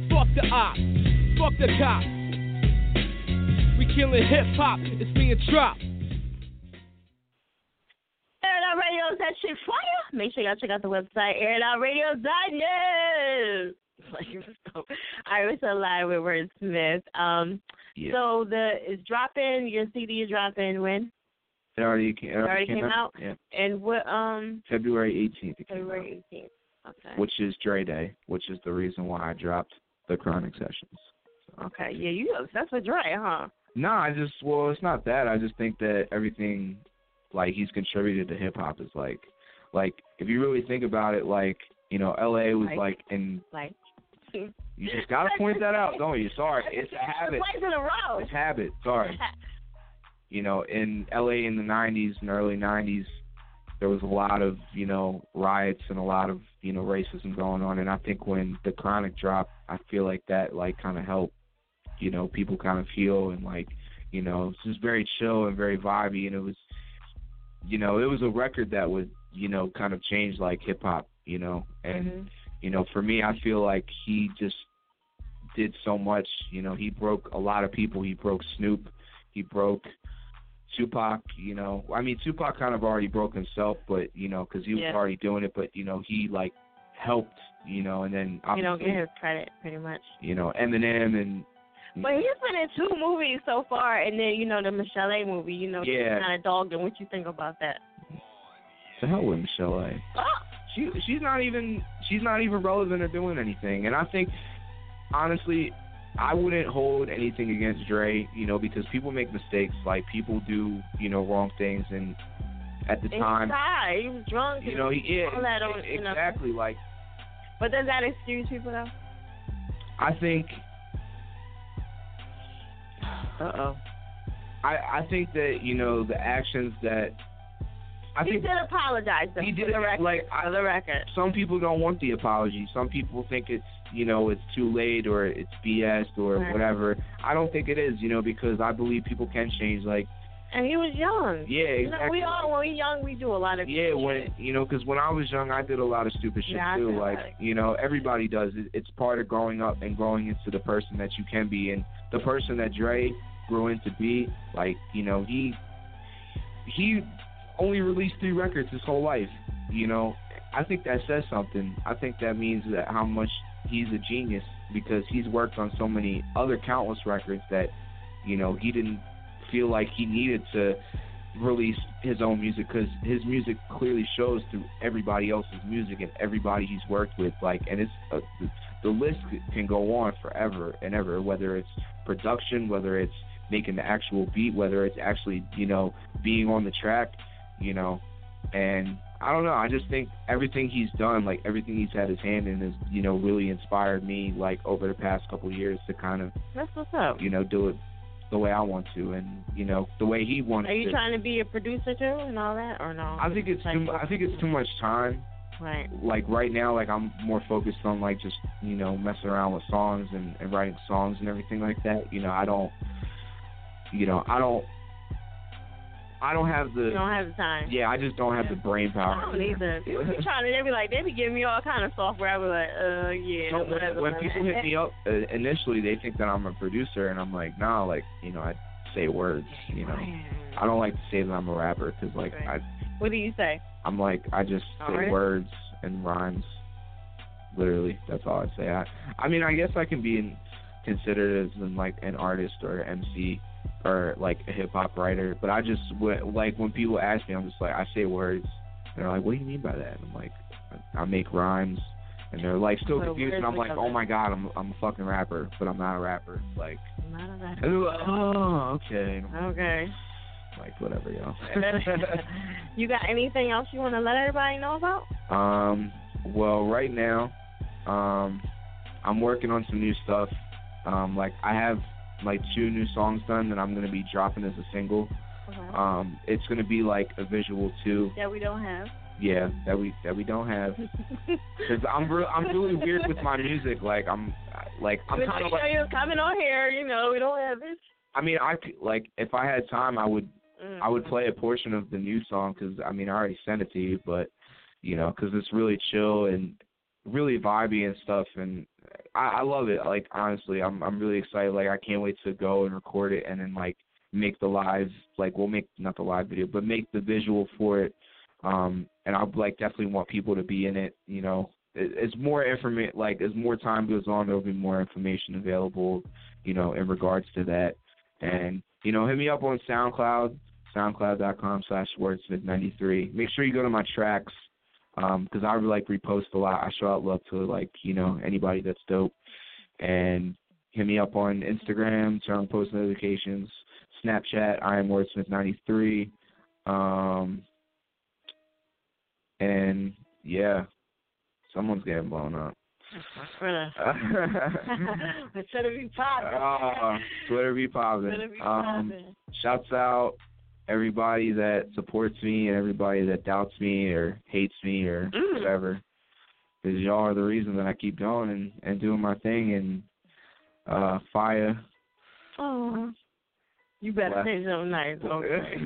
Fuck the op, fuck the cop. We killing hip hop, it's being dropped. Air It Out Radio that shit fire. Make sure y'all check out the website, airitoutradio.net. All right, [laughs] we're still live with Wordsmith. Um, Yeah. so the is dropping. Your CD is dropping when? it already, came, it already came out? Yeah, And what? Um, February 18th. It came out, February 18th. Okay. which is Dre Day, which is the reason why I dropped the Chronic Sessions. Okay. Yeah, you that's what Dre, huh? No, I just well, it's not that. I just think that everything like he's contributed to hip hop is like like if you really think about it, like, you know, LA was Like- like in Like. [laughs] you just gotta point that out, don't you? Sorry. [laughs] It's a habit. Twice in a row. It's habit, sorry. [laughs] You know, in LA in the nineties and early nineties there was a lot of, you know, riots and a lot of, you know, racism going on and I think when the chronic dropped, I feel like that like kinda helped, you know, people kind of feel and like, you know, it's just very chill and very vibey and it was you know, it was a record that would, you know, kind of change like hip hop, you know. And Mhm. you know, for me, I feel like he just did so much. You know, he broke a lot of people. He broke Snoop. He broke Tupac, you know, I mean Tupac kind of already broke himself, but you know, because he was Yeah. already doing it, but you know, he like helped, you know, and then You don't get his credit, pretty much. you know, Eminem and But he's been in two movies so far, and then you know the Michelle A movie. You know, Yeah. kind of dogged And What you think about that? the hell with Michelle A. Oh, She she's not even she's not even relevant or doing anything, and I think honestly. I wouldn't hold anything against Dre, you know, because people make mistakes. Like people do, you know, wrong things, and at the and time, he. He was drunk. you know, he yeah, all that on- you know. exactly. Like But does that excuse people though? I think Uh oh. I I think that you know the actions that I He think did apologize. Though, he did the record. like I, for the record. some people don't want the apology. Some people think it's you know it's too late or it's BS or Right. whatever. I don't think it is, you know, because I believe people can change. Like And he was young. yeah, You know, exactly. we all when we young we do a lot of Yeah, when you know, because when I was young, I did a lot of stupid shit Yeah, too. Like like- you know, everybody does. It, it's part of growing up and growing into the person that you can be. And the person that Dre grew into be, like you know, he he only released three records his whole life. You know, I think that says something. I think that means that how much he's a genius because he's worked on so many other countless records that you know he didn't feel like he needed to release his own music because his music clearly shows through everybody else's music and everybody he's worked with. Like, and it's uh, the, the list can go on forever and ever. Whether it's production, whether it's making the actual beat, whether it's actually you know being on the track, you know, and I don't know. I just think everything he's done, like everything he's had his hand in, has you know really inspired me. Like over the past couple of years to kind of That's what's up. you know do it the way I want to, and you know the way he wants Are you to. trying to be a producer too and all that, or no? I think it's Like, too. I think it's too much time. Right. Like right now, like I'm more focused on like just you know messing around with songs and, and writing songs and everything like that. You know, I don't. You know, I don't. I don't have the. You don't have the time. yeah, I just don't have the brain power. I don't either. [laughs] They be trying to. They be like, they be giving me all kind of software. I be like, uh, yeah. When, when people hit me up uh, initially, they think that I'm a producer, and I'm like, nah, like you know, I say words. You know, I don't like to say that I'm a rapper because like I, What do you say? I'm like I just say Alright. words and rhymes. Literally, that's all I say. I, I mean, I guess I can be in, considered as in like an artist or MC or like a hip hop writer, but I just like when people ask me, I'm just like I say words, and they're like, "What do you mean by that?" And I'm like, I, make rhymes, and they're like still Put confused, and I'm like, "Oh my god, I'm I'm a fucking rapper, but I'm not a rapper." Like, Not a rapper. like, "Oh, okay." Okay. like whatever, yo. [laughs] you got anything else you want to let everybody know about? Um, well, right now, um, I'm working on some new stuff. Um, like I have like two new songs done that I'm gonna be dropping as a single. Okay. Um, it's gonna be like a visual too. that we don't have. Yeah, that we that we don't have. [laughs] Cause I'm re- I'm really weird with my music. Like I'm like I'm kind you of like you're coming on here. You know, we don't have this. I mean I like if I had time I would Mm. I would play a portion of the new song because I mean I already sent it to you, but you know because it's really chill and really vibey and stuff, and I, I love it. Like honestly, I'm I'm really excited. Like I can't wait to go and record it and then like make the live like we'll make not the live video, but make the visual for it. Um, and I'll like definitely want people to be in it. You know, it, it's more information. Like as more time goes on, there'll be more information available. You know, in regards to that. And you know, hit me up on SoundCloud, soundcloud.com slash wordsmith93. Make sure you go to my tracks because I really like repost a lot. I show out love to like you know anybody that's dope. And hit me up on Instagram, turn on post notifications, Snapchat. I am wordsmith93. Um, and yeah, someone's getting blown up. [laughs] Instead of be popping. [laughs] uh, Twitter be popping. Of be Um, popping. shouts out everybody that supports me and everybody that doubts me or hates me or Mm. whatever. Because y'all are the reason that I keep going and, and doing my thing. And uh, Fire. Oh. You better say something nice. [laughs] Okay.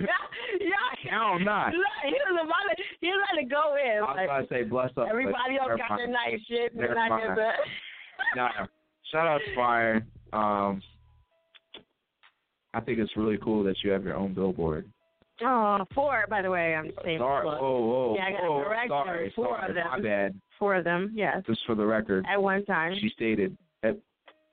yeah, No, I'm not. He was about to, he was about to go in. I was Like, about to say bless up. everybody else got mind. the nice shit. Never and I mind. get the. no, shout out to Fire. Um, I think it's really cool that you have your own billboard. Oh, four, by the way. I'm saying Sorry. four. Whoa, whoa. Yeah, I got whoa. Sorry, Four sorry. of them. My bad. Four of them, yes. Just for the record, At one time. she stated. That,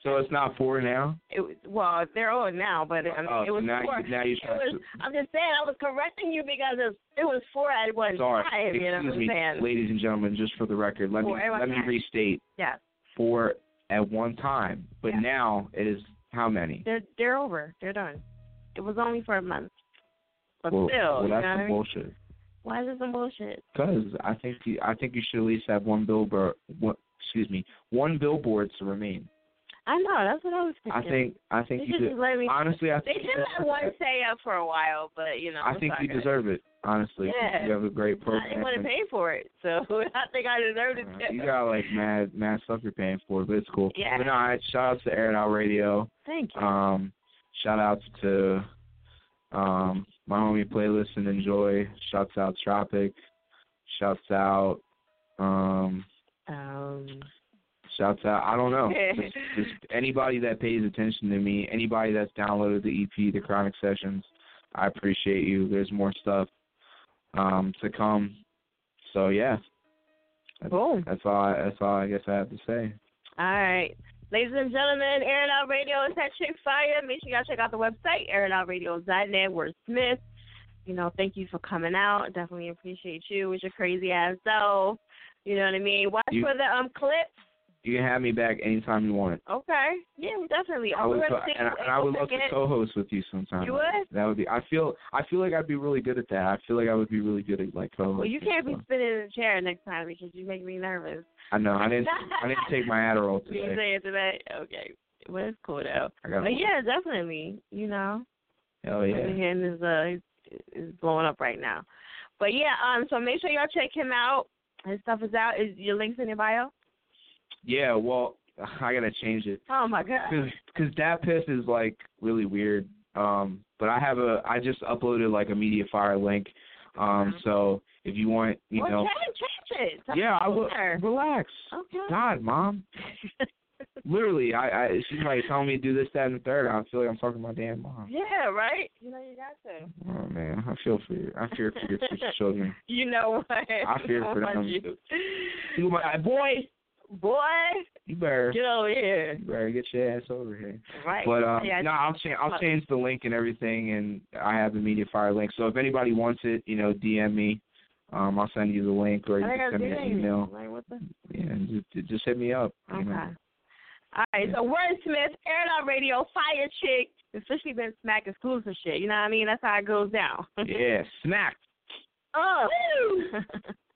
so it's not four now. It was, well, they're old now, but I mean, oh, it was now four. you now you It trying was, I'm just saying, I was correcting you because it was, four at one to. Sorry. time. You know Excuse what I'm me, saying? ladies and gentlemen. Just for the record, let Four me at let me restate. Yes, Four at one time, but Yeah. now it is how many? they're they're over. They're done. It was only for a month, but well, still, well, you that's know what I mean? Why is this some bullshit? Because I think you, I think you should at least have one billboard. What, excuse me, one billboard to remain. I know that's what I was thinking. I think I think they you should let me. Honestly, I think They think should let one stay up for a while, but you know. I think you all good. deserve it. Honestly, Yeah. you have a great I program. didn't want to pay for it, so [laughs] I think I deserved it. Uh, you got like mad mad stuff you're paying for, but it's cool. Yeah. But no, I, shout out to Air Out Radio. Thank you. Um, shout outs to um my homie playlist and enjoy. Shouts out Tropic. Shouts out um um. shouts out I don't know. [laughs] just, just anybody that pays attention to me, anybody that's downloaded the EP, the Chronic Sessions, I appreciate you. There's more stuff um to come. So yeah. That's, Boom. that's all I, that's all I guess I have to say. All right. Ladies and gentlemen, Airing Out Radio is chick fire. Make sure y'all check out the website, airingoutradio.net. We're Smith. You know, thank you for coming out. Definitely appreciate you with your crazy ass self. You know what I mean? Watch You- for the um clip. You can have me back anytime you want. Okay. Yeah, definitely. I would, gonna and, I, and I would love to co-host with you sometime. You would? That would be. I feel. I feel like I'd be really good at that. I feel like I would be really good at like co-hosting. Well, you can't be so. spinning in the chair next time because you make me nervous. I know. I didn't. I didn't take my Adderall [laughs] You today. say it today? Okay. Well, it's cool though. But yeah, definitely. You know. Hell yeah. And is uh is- is blowing up right now. But yeah, um, so make sure y'all check him out. His stuff is out. Is your links in your bio? Yeah. Well, [laughs] I gotta change it Oh my god. because that piss is like really weird. Um, but I have a. I just uploaded like a MediaFire link. Um, so if you want, you well, know. change, change it. Tell Yeah, I will. Relax. Okay. God, mom. [laughs] Literally, I, I she's like telling me to do this, that, and the third. I feel like I'm talking to my damn mom. yeah, right. You know you got to. Oh man, I feel for you. I fear for your future children. You know what? I fear for them. You my boy. Boy, You better, get over here. you better get your ass over here. Right. But um, yeah, no, I'll change. I'll change the link and everything, and I have the MediaFire link. So if anybody wants it, you know, DM me. Um, I'll send you the link, or you can send me an email. Like what the? Yeah, just, just hit me up. You know. All right, so Wordsmith, Air Out Radio, Fire Chick, especially been smack exclusive shit. You know what I mean? That's how it goes down. Yeah, smack. [laughs] oh. [laughs]